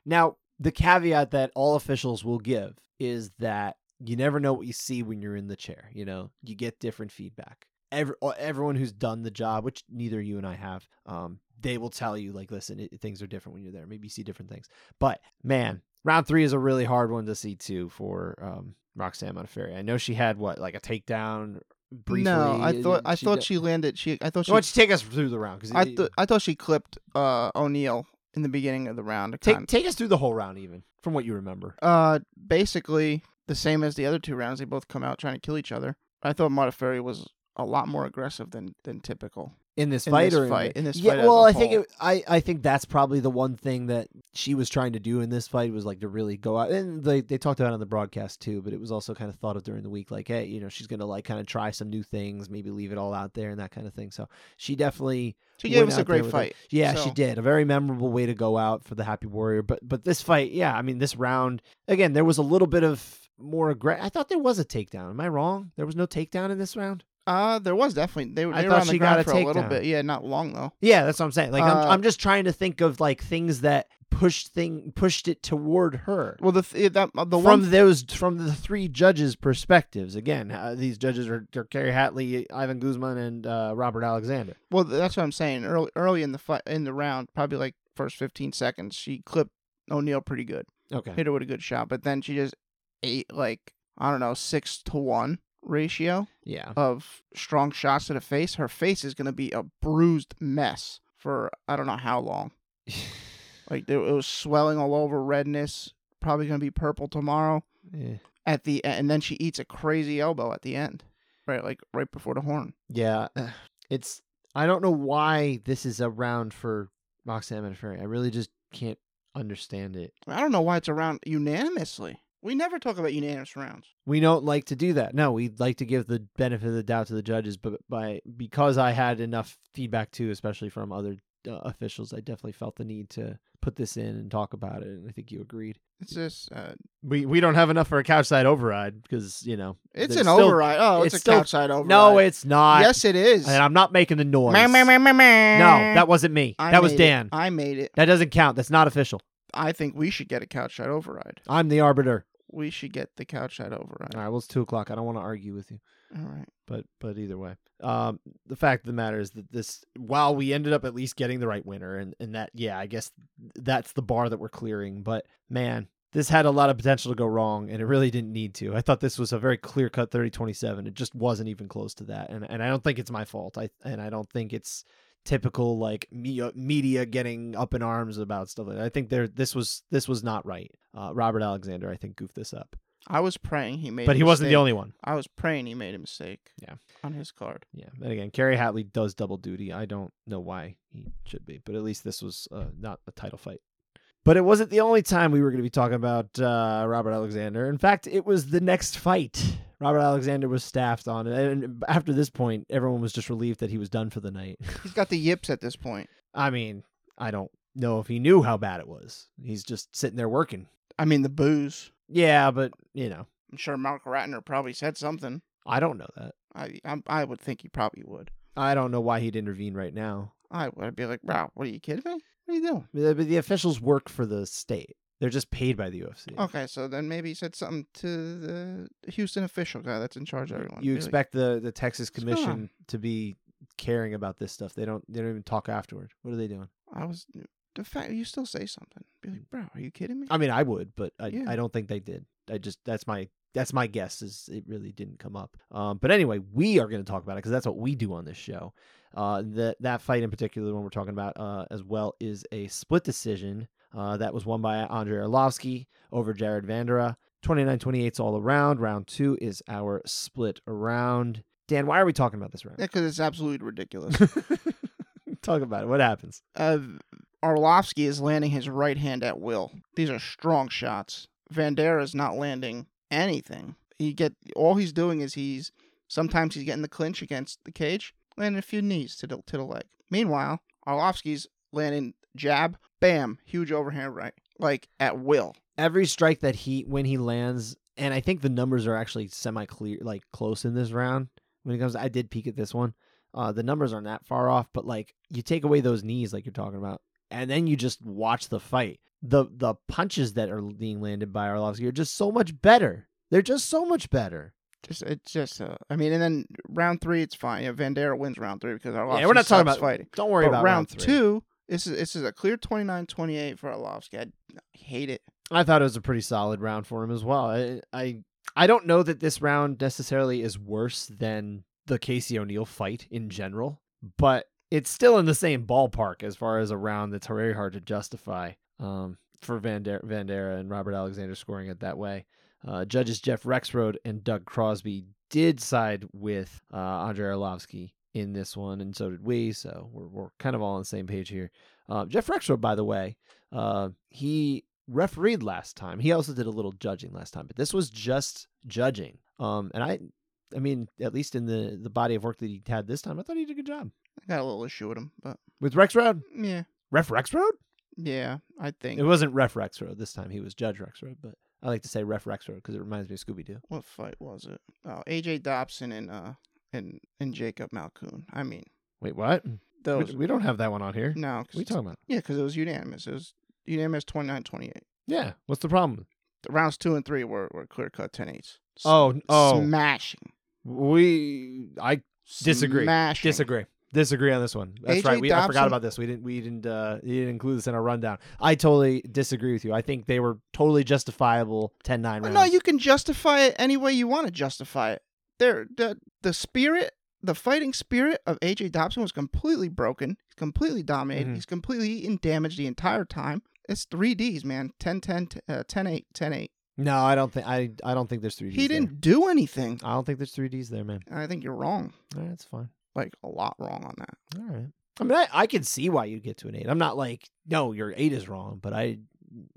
Now, the caveat that all officials will give is that you never know what you see when you're in the chair. You know, you get different feedback. Every, everyone who's done the job, which neither you and I have, um, they will tell you like, listen, it, things are different when you're there. Maybe you see different things. But man, round three is a really hard one to see too for um, Roxanne Modafferi. I know she had what like a takedown briefly.
no, I thought I
She
thought
did-
she landed. She I thought she
Why don't you take us through the round? Because
I th- I thought she clipped uh O'Neill in the beginning of the round.
take take us through the whole round, even from what you remember.
uh basically the same as the other two rounds. They both come out trying to kill each other. I thought Modafferi was a lot more aggressive than than typical.
in this
in
fight
this
or
fight-
the,
in this
yeah
fight
well i think it, i i think that's probably the one thing that she was trying to do in this fight was like to really go out and they they talked about it on the broadcast too but it was also kind of thought of during the week like hey you know she's gonna like kind of try some new things maybe leave it all out there and that kind of thing so she definitely
She gave us a great fight.
yeah, she did. A very memorable way to go out for the Happy Warrior. But but this fight, yeah, I mean this round again, there was a little bit of more aggressive. I thought there was a takedown. Am I wrong? There was no takedown in this round.
Uh, there was definitely they, were-
I
they were
thought
on the
she got
ground
a
for a little
takedown.
bit. Yeah, not long though.
Yeah, that's what I'm saying. Like I'm
Uh,
I'm just trying to think of like things that pushed thing pushed it toward her.
Well, the th- that uh, the
from
one
those from the three judges' perspectives. Again, uh, these judges are, are Kerry Hatley, Ivan Guzman, and uh, Robert Alexander.
well that's what I'm saying. Early early in the fight in the round, probably like first 15 seconds, she clipped O'Neill pretty good.
Okay.
Hit her with a good shot, but then she just ate like I don't know six to one ratio
Yeah.
of strong shots to the face. Her face is gonna be a bruised mess for I don't know how long. Like it was swelling all over, redness. Probably gonna be purple tomorrow.
Yeah.
At the and then she eats a crazy elbow at the end, right? Like right before the horn.
Yeah, it's. I don't know why this is a round for Roxanne Modafferi. I really just can't understand it.
I don't know why it's around unanimously. We never talk about unanimous rounds.
We don't like to do that. No, we like to give the benefit of the doubt to the judges, but by because I had enough feedback too, especially from other uh, officials, I definitely felt the need to put this in and talk about it. And I think you agreed.
It's just uh,
We we don't have enough for a couch side override because you know
it's an
still-
override. Oh, it's,
it's
a
still-
outside override.
No, it's not.
yes, it is.
and I'm not making the noise.
Meh, meh, meh.
No, that wasn't me.
I
that was
made it.
Dan.
I made it.
That doesn't count. That's not official.
I think we should get a couch side override.
I'm the arbiter.
We should get the couch side override.
All right, well, it's two o'clock. I don't want to argue with you,
All right.
but but either way, um, the fact of the matter is that this, while we ended up at least getting the right winner, and and that, yeah, I guess that's the bar that we're clearing. But man, this had a lot of potential to go wrong, and it really didn't need to. I thought this was a very clear cut 30-27. It just wasn't even close to that, and and I don't think it's my fault. I and I don't think it's typical like media, media getting up in arms about stuff like that. I think there this was this was not right. Uh, Robert Alexander, I think, goofed this up,
I was praying he made.
but he wasn't the only one.
I was praying he made a mistake.
Yeah.
On his card.
Yeah, and again, Kerry Hatley does double duty. I don't know why he should be, but at least this was uh, not a title fight. But it wasn't the only time we were going to be talking about uh, Robert Alexander. In fact, it was the next fight. Robert Alexander was staffed on, and after this point, everyone was just relieved that he was done for the night.
He's got the yips at this point.
I mean, I don't know if he knew how bad it was. He's just sitting there working.
I mean the booze.
Yeah, but you know,
I'm sure Mark Ratner probably said something.
I don't know that.
I I, I would think he probably would.
I don't know why he'd intervene right now.
I would be like, wow, what are you kidding me? What are you doing?
The, the officials work for the state. They're just paid by the UFC.
Okay, so then maybe he said something to the Houston official guy that's in charge of everyone.
You
Be
expect the the Texas
"What's going on?"
Commission to be caring about this stuff. They don't. They don't even talk afterward. What are they doing?
I was the fact you still say something. Be like, bro, are you kidding me?
I mean, I would, but I,
Yeah.
I don't think they did. I just that's my that's my guess is it really didn't come up. Um, but anyway, we are going to talk about it because that's what we do on this show. Uh, that that fight in particular, the one we're talking about, uh, as well, is a split decision. Uh, that was won by Andrei Arlovsky over Jared Vanderaa. 29-28 all around. Round two is our split round. Dan, why are we talking about this round?
Yeah, because it's absolutely ridiculous.
Talk about it. What happens?
uh, Arlovsky is landing his right hand at will. These are strong shots. Vanderaa is not landing anything. He get all he's doing is he's sometimes he's getting the clinch against the cage, landing a few knees to the to the leg. Meanwhile, Arlovsky's landing jab, bam, huge overhand right, like at will.
every strike that he when he lands and i think the numbers are actually semi clear like close in this round when it comes to, i did peek at this one uh the numbers aren't that far off but like you take away those knees like you're talking about and then you just watch the fight the the punches that are being landed by Arlovsky are just so much better they're just so much better
Just it's just uh, I mean, and then round three it's fine. Yeah, Vanderaa wins round three because Arlovsky
yeah we're not talking about
fighting.
don't worry
but
about
round,
three.
two, This is this is a clear 29-28 for Arlovsky. I hate it.
I thought it was a pretty solid round for him as well. I I, I don't know that this round necessarily is worse than the Casey O'Neill fight in general, but it's still in the same ballpark as far as a round that's very hard to justify um, for Van Vanderaa and Robert Alexander scoring it that way. Uh, judges Jeff Rexrode and Doug Crosby did side with uh, Andrei Arlovsky in this one, and so did we. So we're, we're kind of all on the same page here. Uh, Jeff Rexrode, by the way, uh, he refereed last time. He also did a little judging last time, but this was just judging. Um, and I, I mean, at least in the the body of work that he had this time, I thought he did a good job.
I got a little issue with him, but
with Rexrode.
Yeah,
Ref Rexrode.
Yeah, I think
it wasn't Ref Rexrode this time. He was Judge Rexrode, but I like to say Ref Rexrode because it reminds me of Scooby Doo.
What fight was it? Oh, AJ Dobson and uh and and Jacob Malkoun. I mean,
wait, what?
Those
we, we don't have that one on here.
No,
what are you talking about?
Yeah, because it was unanimous. It was unanimous 29-28.
Yeah, what's the problem?
The rounds two and three were, were clear cut 10 8s.
Oh, oh,
smashing.
We, I disagree.
Smashing.
Disagree. Disagree on this one. That's
AJ
right. We, I forgot about this. We didn't. We didn't. Uh, you didn't include this in our rundown. I totally disagree with you. I think they were totally justifiable 10-9
Well,
rounds.
no, you can justify it any way you want to justify it. There, the the spirit, the fighting spirit of AJ Dobson was completely broken. He's completely dominated.
Mhm.
He's completely eaten damage the entire time. It's three Ds, man. 10 10, uh, 10 8, 10 8.
No, I don't think. I. I don't think there's three. Ds
He
there.
didn't do anything.
I don't think there's three Ds there, man.
I think you're wrong.
Right, that's fine.
Like a lot wrong on that.
All right. I mean, I, I can see why you get to an eight. I'm not like, no, your eight is wrong, but I,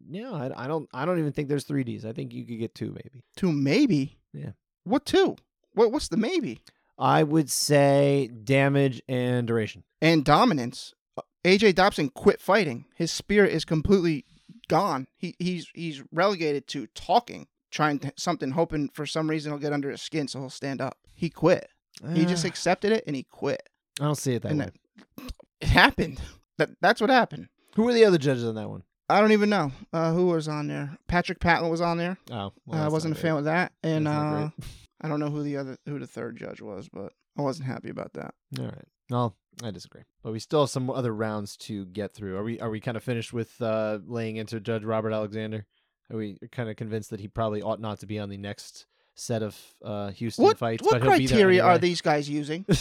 yeah, I, I don't, I don't even think there's three Ds. I think you could get two, maybe.
Two maybe.
Yeah.
What two? What what's the maybe?
I would say damage and duration.
And dominance. Uh, AJ Dobson quit fighting. His spirit is completely gone. He he's he's relegated to talking, trying to, something, hoping for some reason he'll get under his skin so he'll stand up. He quit. He just
Uh,
accepted it and he quit.
I don't see it that
and
way.
that- It happened. That that's what happened.
Who were the other judges on that one?
I don't even know uh, who was on there. Patrick Patton was on there.
Oh, well,
Uh, I wasn't a fan of that, and uh. I don't know who the other who the third judge was, but I wasn't happy about that.
All right. No, I disagree. But we still have some other rounds to get through. Are we? Are we kind of finished with uh, laying into Judge Robert Alexander? Are we kind of convinced that he probably ought not to be on the next set of uh, Houston
What
fights?
what
but he'll be there
criteria are these guys using?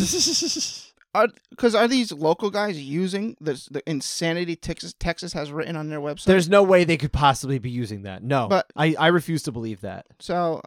Are because are these local guys using this the insanity Texas Texas has written on their website?
There's no way they could possibly be using that. No,
But-
I, I refuse to believe that
so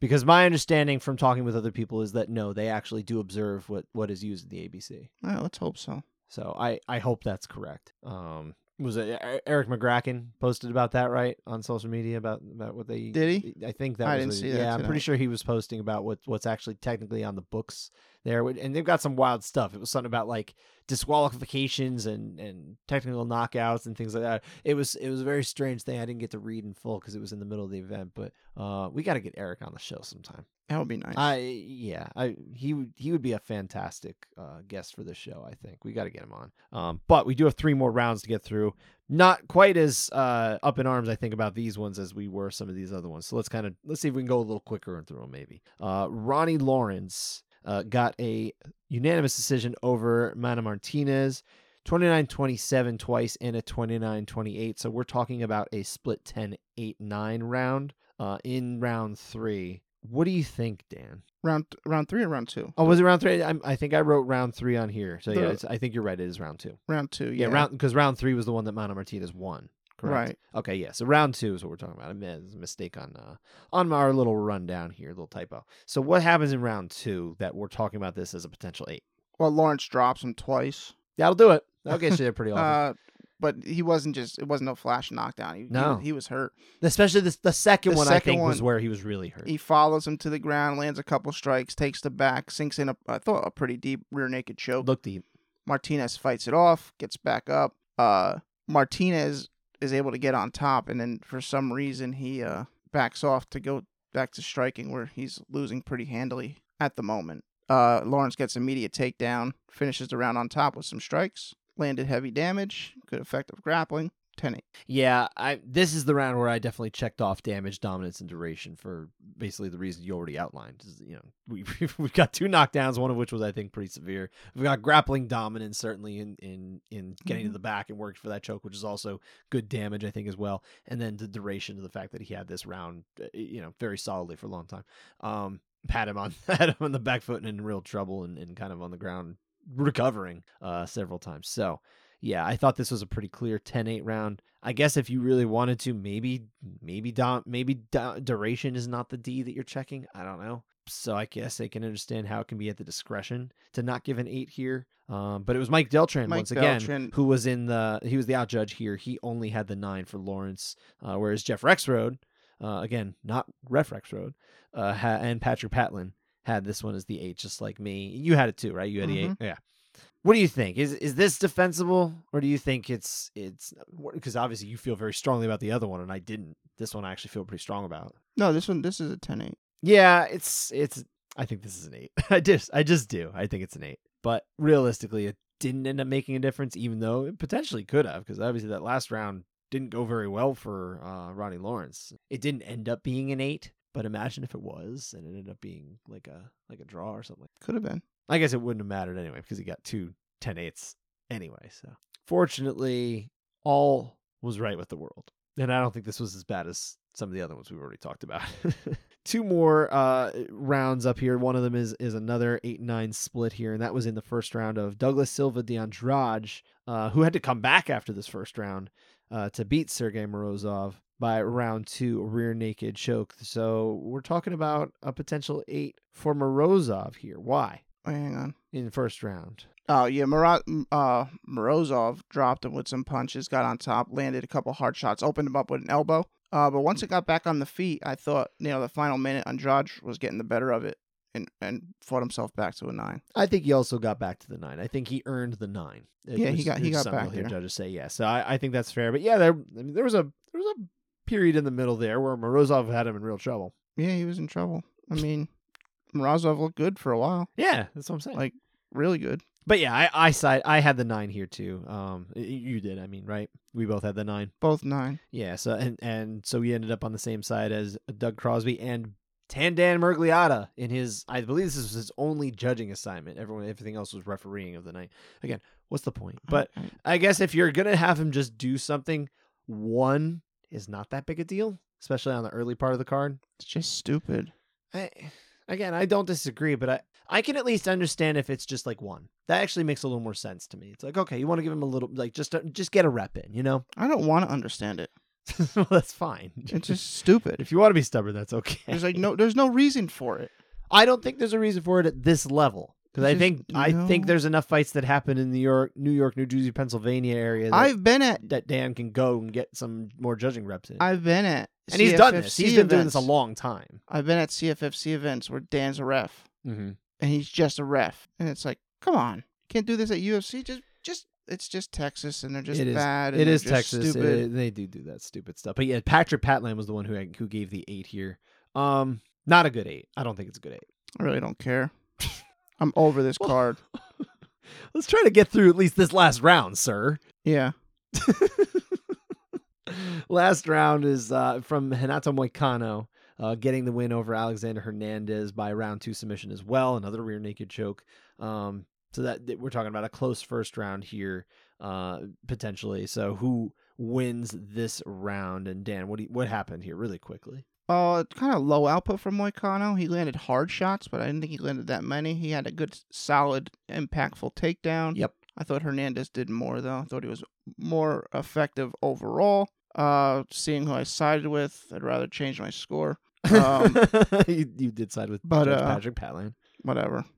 because my understanding from talking with other people is that no, they actually do observe what what is used in the ABC.
well, let's hope so.
So I I hope that's correct. Um, was it Eric McGracken posted about that right on social media about about what they
Did he?
I think that
I
was
see that
Yeah, I'm pretty sure he was posting about what what's actually technically on the books there, and they've got some wild stuff. It was something about like disqualifications and and technical knockouts and things like that. It was it was a very strange thing. I didn't get to read in full because it was in the middle of the event. But uh, we got to get Eric on the show sometime.
That would be nice.
I yeah, I he would he would be a fantastic uh, guest for this show. I think we got to get him on. Um, but we do have three more rounds to get through. Not quite as uh, up in arms, I think, about these ones as we were some of these other ones. So let's kind of let's see if we can go a little quicker and through them. Maybe uh, Ronnie Lawrence uh, got a unanimous decision over Mana Martinez. 29-27 twice and a 29-28 so we're talking about a split 10-8-9 round uh, in round three what do you think dan
round round three or round two?
Oh, was it round three? I'm, I think I wrote round three on here. So yeah,
The-
it's, I think you're right. It is round two.
round two.
Yeah,
Yeah,
round because round three was the one that Mana Martinez won. Correct.
Right.
Okay. Yeah. So round two is what we're talking about. I made a mistake on uh, on our little rundown here, little typo. So what happens in round two that we're talking about this as a potential eight?
Well, Lawrence drops him twice.
Yeah, That'll do it. That'll get you there pretty often.
But he wasn't just. It wasn't no flash knockdown. He, he
No.
was- he was hurt.
Especially the the second
the
one. I
second
think was where he was really hurt.
He follows him to the ground, lands a couple strikes, takes the back, sinks in a. I thought a pretty deep rear naked choke.
Look deep.
Martinez fights it off, gets back up. Uh, Martinez is able to get on top, and then for some reason he uh backs off to go back to striking, where he's losing pretty handily at the moment. Uh, Lawrence gets immediate takedown, finishes the round on top with some strikes, landed heavy damage, good effective grappling. 10 8.
Yeah, I this is the round where I definitely checked off damage, dominance, and duration for basically the reason you already outlined. Is, you know, we we've got two knockdowns, one of which was I think pretty severe. We've got grappling dominance certainly in in in getting to
Mhm.
the back and worked for that choke, which is also good damage I think as well. And then the duration of the fact that he had this round, uh, you know, very solidly for a long time. Um, pat him on had him on the back foot and in real trouble and, and kind of on the ground recovering uh several times. So yeah, I thought this was a pretty clear 10-8 round. I guess if you really wanted to, maybe maybe dom- maybe du- duration is not the D that you're checking. I don't know. So I guess I can understand how it can be at the discretion to not give an eight here. Um, but it was Mike Beltran
Mike
once again
Beltran-
who was in the he was the out judge here. He only had the nine for Lawrence, uh, whereas Jeff Rexrode, uh, again not Ref Rexrode, uh, ha- and Patrick Patlin had this one as the eight, just like me. You had it too, right? You had the eight, yeah. What do you think? Is is this defensible, or do you think it's it's because obviously you feel very strongly about the other one, and I didn't. This one I actually feel pretty strong about.
No, this one this is a 10 8.
Yeah, it's it's. I think this is an eight. I just I just do. I think it's an eight. But realistically, it didn't end up making a difference, even though it potentially could have, because obviously that last round didn't go very well for uh, Ronnie Lawrence. It didn't end up being an eight, but imagine if it was, and it ended up being like a like a draw or something.
Could have been.
I guess it wouldn't have mattered anyway because he got two 10 eighths anyway. So fortunately, all was right with the world. And I don't think this was as bad as some of the other ones we've already talked about. Two more uh, rounds up here. One of them is is another eight nine split here, and that was in the first round of Douglas Silva de Andrade, uh, who had to come back after this first round uh, to beat Sergey Morozov by round two rear naked choke. So we're talking about a potential eight for Morozov here. Why?
Wait, hang on.
in the first round.
Oh yeah, Moro- uh, Morozov dropped him with some punches, got on top, landed a couple hard shots, opened him up with an elbow. Uh, but once it got back on the feet, I thought you know the final minute, Andrade was getting the better of it and and fought himself back to a nine.
I think he also got back to the nine. I think he earned the nine. It
Yeah, he got- he got back there.
Judges say yes, so I, I think that's fair. But yeah, there I mean, there was a there was a period in the middle there where Morozov had him in real trouble.
Yeah, he was in trouble. I mean, Morozov looked good for a while,
Yeah, that's what I'm saying.
Like- really good.
but yeah, I I side I had the nine here too. Um, you did. I mean, right? We both had the nine.
Both nine.
Yeah. So and and so we ended up on the same side as Doug Crosby and Tandan Miragliotta in his. I believe this is his only judging assignment. Everyone, everything else was refereeing of the night. Again, what's the point? But
I-
I guess if you're gonna have him just do something, one is not that big a deal, especially on the early part of the card.
it's just stupid.
I, again, I don't disagree, but I I can at least understand if it's just like one. That actually makes a little more sense to me. It's like okay, you want to give him a little like just uh, just get a rep in, you know?
I don't want to understand it.
well, that's fine.
It's just stupid.
if you want to be stubborn, that's okay.
There's like no, there's no reason for it.
I don't think there's a reason for it at this level. Because I think I think there's enough fights that happen in New York, New York, New Jersey, Pennsylvania area that,
I've been at
that Dan can go and get some more judging reps in.
I've been at
and he's done this. He's been doing this a long time.
I've been at CFFC events where Dan's a ref
Mm-hmm.
and he's just a ref, and it's like, come on, can't do this at UFC. Just, just, it's just Texas, and they're just
It is-
bad. And
It
just
Texas. It
Stupid.
is- they do do that stupid stuff. But yeah, Patrick Patland was the one who who gave the eight here. Um, not a good eight. I don't think it's a good eight.
I really don't care. I'm over this
Well-
card.
Let's try to get through at least this last round, sir.
Yeah,
Last round is uh, from Renato Moicano, uh, getting the win over Alexander Hernandez by round two submission as well. Another rear naked choke. Um, so that that we're talking about a close first round here, uh, potentially. So who wins this round? And Dan, what do you, what happened here, really quickly?
Uh, kind of low output from Moicano. He landed hard shots, but I didn't think he landed that many. He had a good, solid, impactful takedown.
Yep.
I thought Hernandez did more though. I thought he was more effective overall. Uh, seeing who I sided with, I'd rather change my score. Um,
you, you did side with
but,
Judge
uh,
Patrick Patland.
whatever.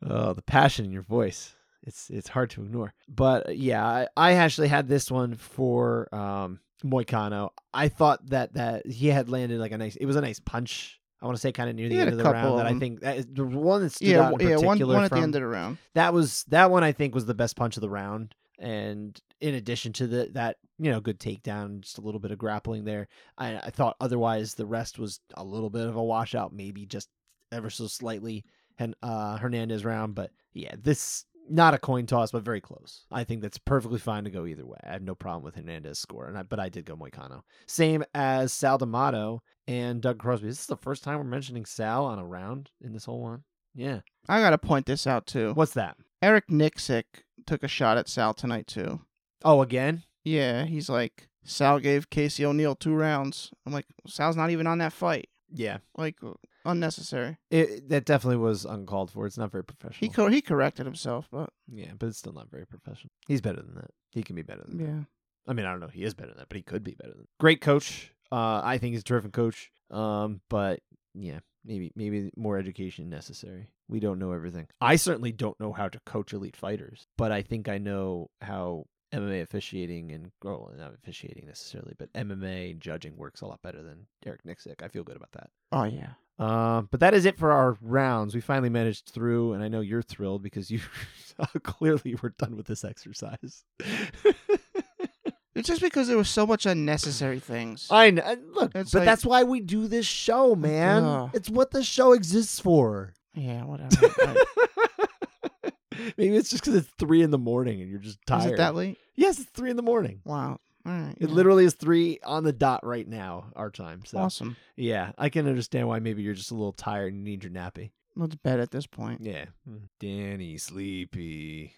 Oh, the passion in your voice. It's it's hard to ignore. But uh, yeah, I, I actually had this one for um Moicano. I thought that that he had landed like a nice it was a nice punch. I want to say kind of near the end of the round
of
that I think that is the one that stood
Yeah,
out in
yeah. One,
particular
one at
from,
the end of the round.
that was that one I think was the best punch of the round. And in addition to the that you know good takedown, just a little bit of grappling there. I, I thought otherwise the rest was a little bit of a washout, maybe just ever so slightly. And uh, Hernandez round, but yeah, this Not a coin toss, but very close. I think that's perfectly fine to go either way. I have no problem with Hernandez score, and I, but I did go Moicano. Same as Sal D'Amato and Doug Crosby. This is the first time we're mentioning Sal on a round in this whole one. Yeah.
I gotta point this out too.
What's that?
Eric Nicksick took a shot at Sal tonight too.
Oh, again?
Yeah, he's like Sal gave Casey O'Neill two rounds. I'm like Sal's not even on that fight.
Yeah.
Like unnecessary.
It, that definitely was uncalled for. It's not very professional.
He co- he corrected himself, but
yeah, but it's still not very professional. He's better than that. He can be better than that.
yeah.
I mean, I don't know. He is better than that, but he could be better than. Great coach. Uh, I think he's a terrific coach. Um, but yeah, maybe maybe more education necessary. We don't know everything. I certainly don't know how to coach elite fighters, but I think I know how MMA officiating and well, not officiating necessarily, but MMA judging works a lot better than Eric Nicksick. I feel good about that.
Oh yeah.
Uh, but that is it for our rounds. We finally managed through, and I know you're thrilled because you clearly were done with this exercise.
It's just because there was so much unnecessary things.
I know. Look,
It's
but
like-
that's why we do this show, man.
Ugh.
It's what the show exists for.
yeah, whatever.
Maybe it's just because it's three in the morning and you're just tired.
Is it that late?
Yes, it's three in the morning.
Wow. Right.
It
yeah.
literally is three on the dot right now, our time. So
awesome.
yeah, I can understand why maybe you're just a little tired and need your nappy.
Let's bet at this point.
Yeah. Danny Sleepy.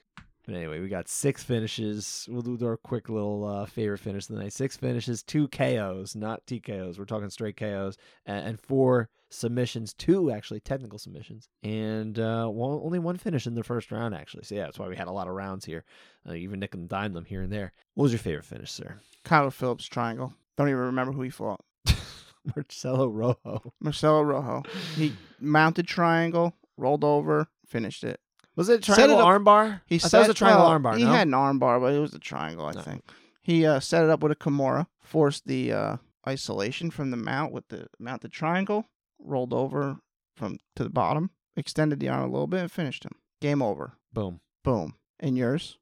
But anyway, we got six finishes. We'll do our quick little uh, favorite finish of the night. Six finishes, two KOs, not TKOs. We're talking straight KOs, and, and four submissions, two actually technical submissions, and uh, one, only one finish in the first round actually. So yeah, that's why we had a lot of rounds here, uh, even nick and dime them here and there. What was your favorite finish, sir?
Kyler Phillips triangle. Don't even remember who he fought.
Marcelo Rojo.
Marcelo Rojo. He mounted triangle, rolled over, finished it.
Was it a
Set
triangle
it up-
armbar?
He
I
set
it was a triangle
well,
armbar.
He
no?
had an armbar, but it was a triangle, I
No.
think. He uh, set it up with a Kimura, forced the uh, isolation from the mount with the mounted triangle, rolled over from to the bottom, extended the arm a little bit, and finished him. Game over.
Boom.
Boom. And yours?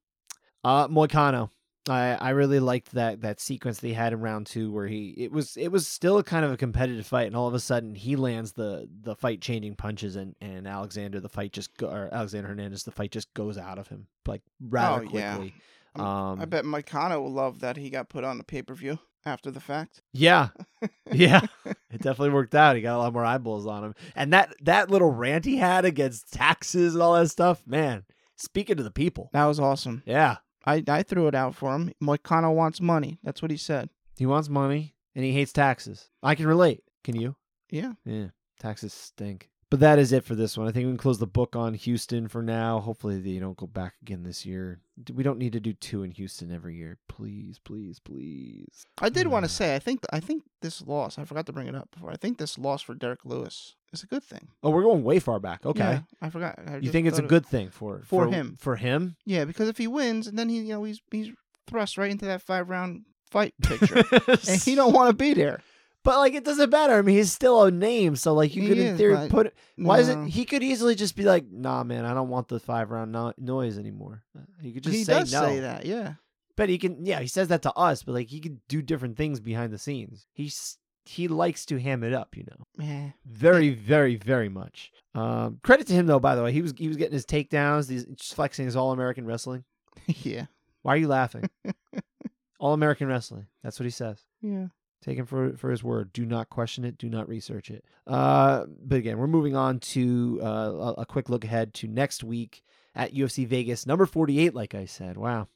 Uh, Moicano. I, I really liked that that sequence they had in round two where he it was it was still a kind of a competitive fight and all of a sudden he lands the the fight changing punches and and Alexander the fight just go, or Alexander Hernandez the fight just goes out of him like rather
Oh,
quickly.
Um,
Um,
I bet Moicano will love that he got put on the pay per view after the fact.
Yeah, yeah, it definitely worked out. He got a lot more eyeballs on him, and that that little rant he had against taxes and all that stuff, man. Speaking to the people,
That was awesome.
yeah,
I, I threw it out for him. Kano wants money. That's what he said.
he wants money and he hates taxes. I can relate. Can you?
Yeah.
Yeah, taxes stink. But that is it for this one. I think we can close the book on Houston for now. Hopefully, they don't go back again this year. We don't need to do two in Houston every year. Please, please, please.
I did want
Hmm.
to say I think I think this loss. I forgot to bring it up before. I think this loss for Derrick Lewis is a good thing.
Oh, we're going way far back. Okay.
Yeah, I forgot. I
you think it's a good thing for
For him.
For him?
Yeah, because if he wins, and then he you know he's he's thrust right into that five round fight picture, and he don't want to be there.
But like, it doesn't matter. I mean, he's still a name, so like, you
He
could in
is,
theory
but
put. Why is it? He could easily just be like, "Nah, man, I don't want the five round no- noise anymore." He could just
he
say
does
no.
say that. Yeah.
But he can, yeah, he says that to us, but like, he could do different things behind the scenes. He's he likes to ham it up, you know,
Yeah.
very, very, very much. Um, credit to him though. By the way, he was he was getting his takedowns, these just flexing his all American wrestling.
yeah.
Why are you laughing? all American wrestling. That's what he says.
Yeah.
Take him for for his word. Do not question it. Do not research it. Uh, but again, we're moving on to uh, a, quick look ahead to next week at UFC Vegas, number forty-eight. Like I said, wow,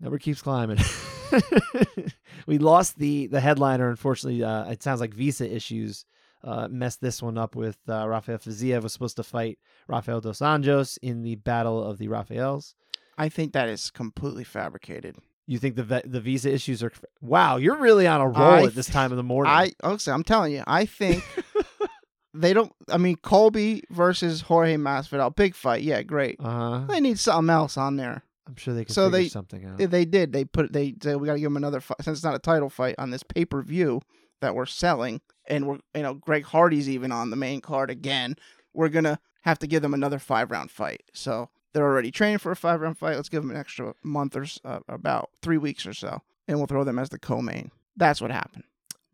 number keeps climbing. we lost the the headliner. Unfortunately, uh, it sounds like visa issues uh, messed this one up. With uh, Rafael Fiziev was supposed to fight Rafael dos Anjos in the Battle of the Rafaels.
I think that is completely fabricated.
You think the ve- the visa issues are? Wow, you're really on a roll
I
at this time of the morning.
I okay, I'm telling you, I think they don't. I mean, Colby versus Jorge Masvidal, big fight. Yeah, great.
uh,
They need something else on there.
I'm sure they can
So
figure
they-
something out.
They- did. They put. They said we got to give them another fight since it's not a title fight on this pay per view that we're selling, and we're you know Greg Hardy's even on the main card again. We're gonna have to give them another five round fight. So they're already training for a five round fight. Let's give them an extra month or uh, about three weeks or so, and we'll throw them as the co-main. That's what happened.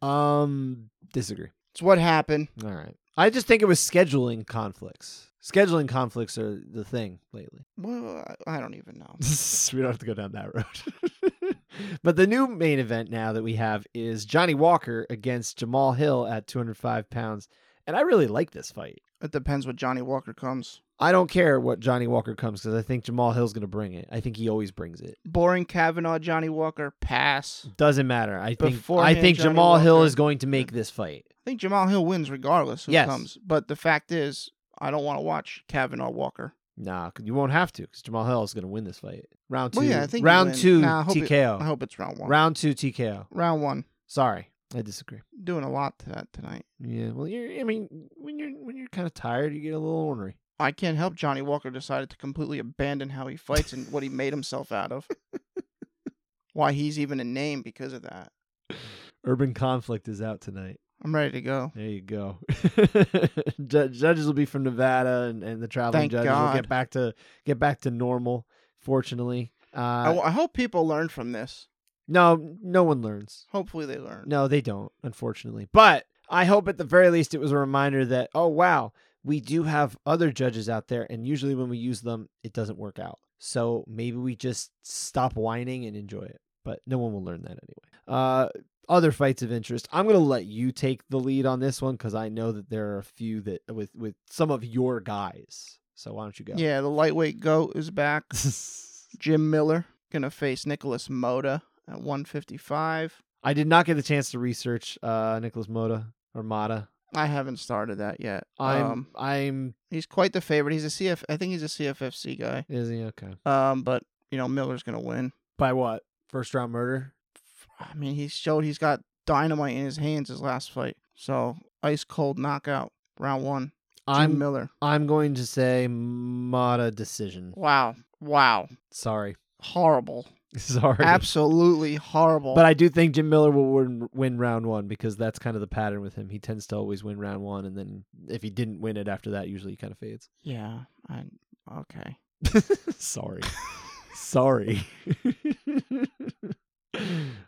um, disagree.
It's what happened.
All right. I just think it was scheduling conflicts. Scheduling conflicts are the thing lately.
Well, I I don't even know.
we don't have to go down that road. but the new main event now that we have is Johnny Walker against Jamal Hill at 205 pounds. And I really like this fight.
It depends what Johnny Walker comes.
I don't care what Johnny Walker comes because I think Jamal Hill's going to bring it. I think he always brings it.
Boring Kavanaugh, Johnny Walker, pass.
Doesn't matter. I think I think
Johnny
Jamal Hill is going to make this fight.
I think Jamal Hill wins regardless who
Yes.
comes. But the fact is, I don't want to watch Kavanaugh Walker.
Nah, you won't have to because Jamal Hill is going to win this fight. Round two.
Well, yeah, I think
round two
Nah, I hope it-
TKO.
I hope it's round one.
round two TKO.
round one.
Sorry, I disagree.
Doing a lot to that tonight.
Yeah, well, you're. I mean, when you're when you're kind of tired, you get a little ornery.
I can't help Johnny Walker decided to completely abandon how he fights and what he made himself out of. Why he's even a name because of that.
Urban Conflict is out tonight.
I'm ready to go.
There you go. Ju- judges will be from Nevada, and, and the traveling
Thank
judges will
God.
get back to get back to normal. Fortunately,
I,
uh,
w- I hope people learn from this.
no, no one learns.
Hopefully they learn.
No, they don't, unfortunately. But I hope at the very least it was a reminder that, oh, wow, we do have other judges out there. And usually when we use them, it doesn't work out. So maybe we just stop whining and enjoy it. But no one will learn that anyway. Uh, other fights of interest. I'm going to let you take the lead on this one because I know that there are a few that with, with some of your guys. So why don't you go?
Yeah, the lightweight goat is back. Jim Miller gonna face Nicholas Moda at 155.
I did not get the chance to research uh, Nicholas Moda or Mata.
I haven't started that yet.
I'm
um,
I'm
he's quite the favorite. He's a CF. I think he's a CFFC guy.
is he okay?
Um, but you know Miller's gonna win.
By what? First round murder?
I mean, he showed he's got dynamite in his hands his last fight. So ice cold knockout, round one. Jim
I'm
Miller.
I'm going to say Mata decision.
Wow, wow,
Sorry.
horrible,
Sorry.
absolutely horrible.
But I do think Jim Miller will win, win round one because that's kind of the pattern with him. He tends to always win round one, and then if he didn't win it after that, usually he kind of fades.
yeah, I okay.
Sorry. Sorry.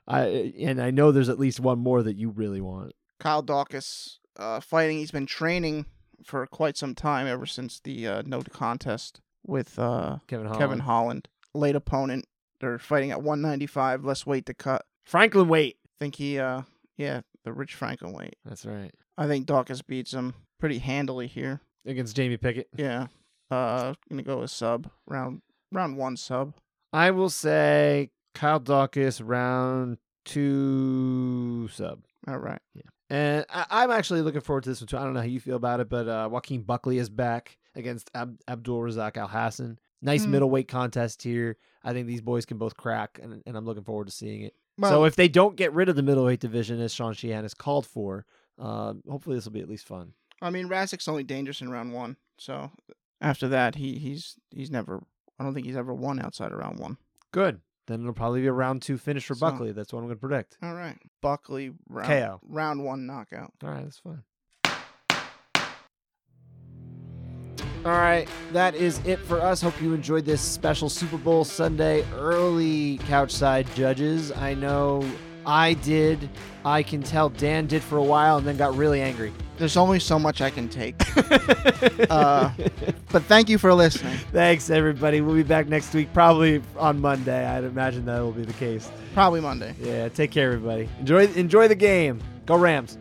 I and I know there's at least one more that you really want.
Kyle Daukaus uh, fighting. He's been training for quite some time, ever since the uh, no contest with uh,
Kevin Holland.
Kevin Holland. Late opponent. They're fighting at 195, less weight to cut.
Franklin Wait.
think he, uh, yeah, the Rich Franklin weight.
That's right.
I think Daukaus beats him pretty handily here.
Against Jamie Pickett.
Yeah. Uh, gonna go with sub round round one sub.
I will say Kyle Daukaus round two sub.
All right. Yeah.
And I, I'm actually looking forward to this one too. I don't know how you feel about it, but uh, Joaquin Buckley is back against Ab- Abdul Razak Alhassan. Nice
Hmm.
middleweight contest here. I think these boys can both crack, and, and I'm looking forward to seeing it.
Well,
so if they don't get rid of the middleweight division as Sean Sheehan has called for, uh, hopefully this will be at least fun.
I mean, Razak's only dangerous in round one. So after that, he he's he's never. I don't think he's ever won outside of round one.
Good. Then it'll probably be a round two finish for
So-
Buckley. That's what I'm going to predict.
All right. Buckley round
KO.
round one knockout.
All right, that's fine. All right, that is it for us. Hope you enjoyed this special Super Bowl Sunday early couchside judges. I know I did. I can tell Dan did for a while and then got really angry.
There's only so much I can take. Uh, but thank you for listening.
Thanks, everybody. We'll be back next week, probably on Monday. I'd imagine that will be the case.
Probably Monday.
Yeah, take care, everybody. Enjoy, enjoy the game. Go Rams.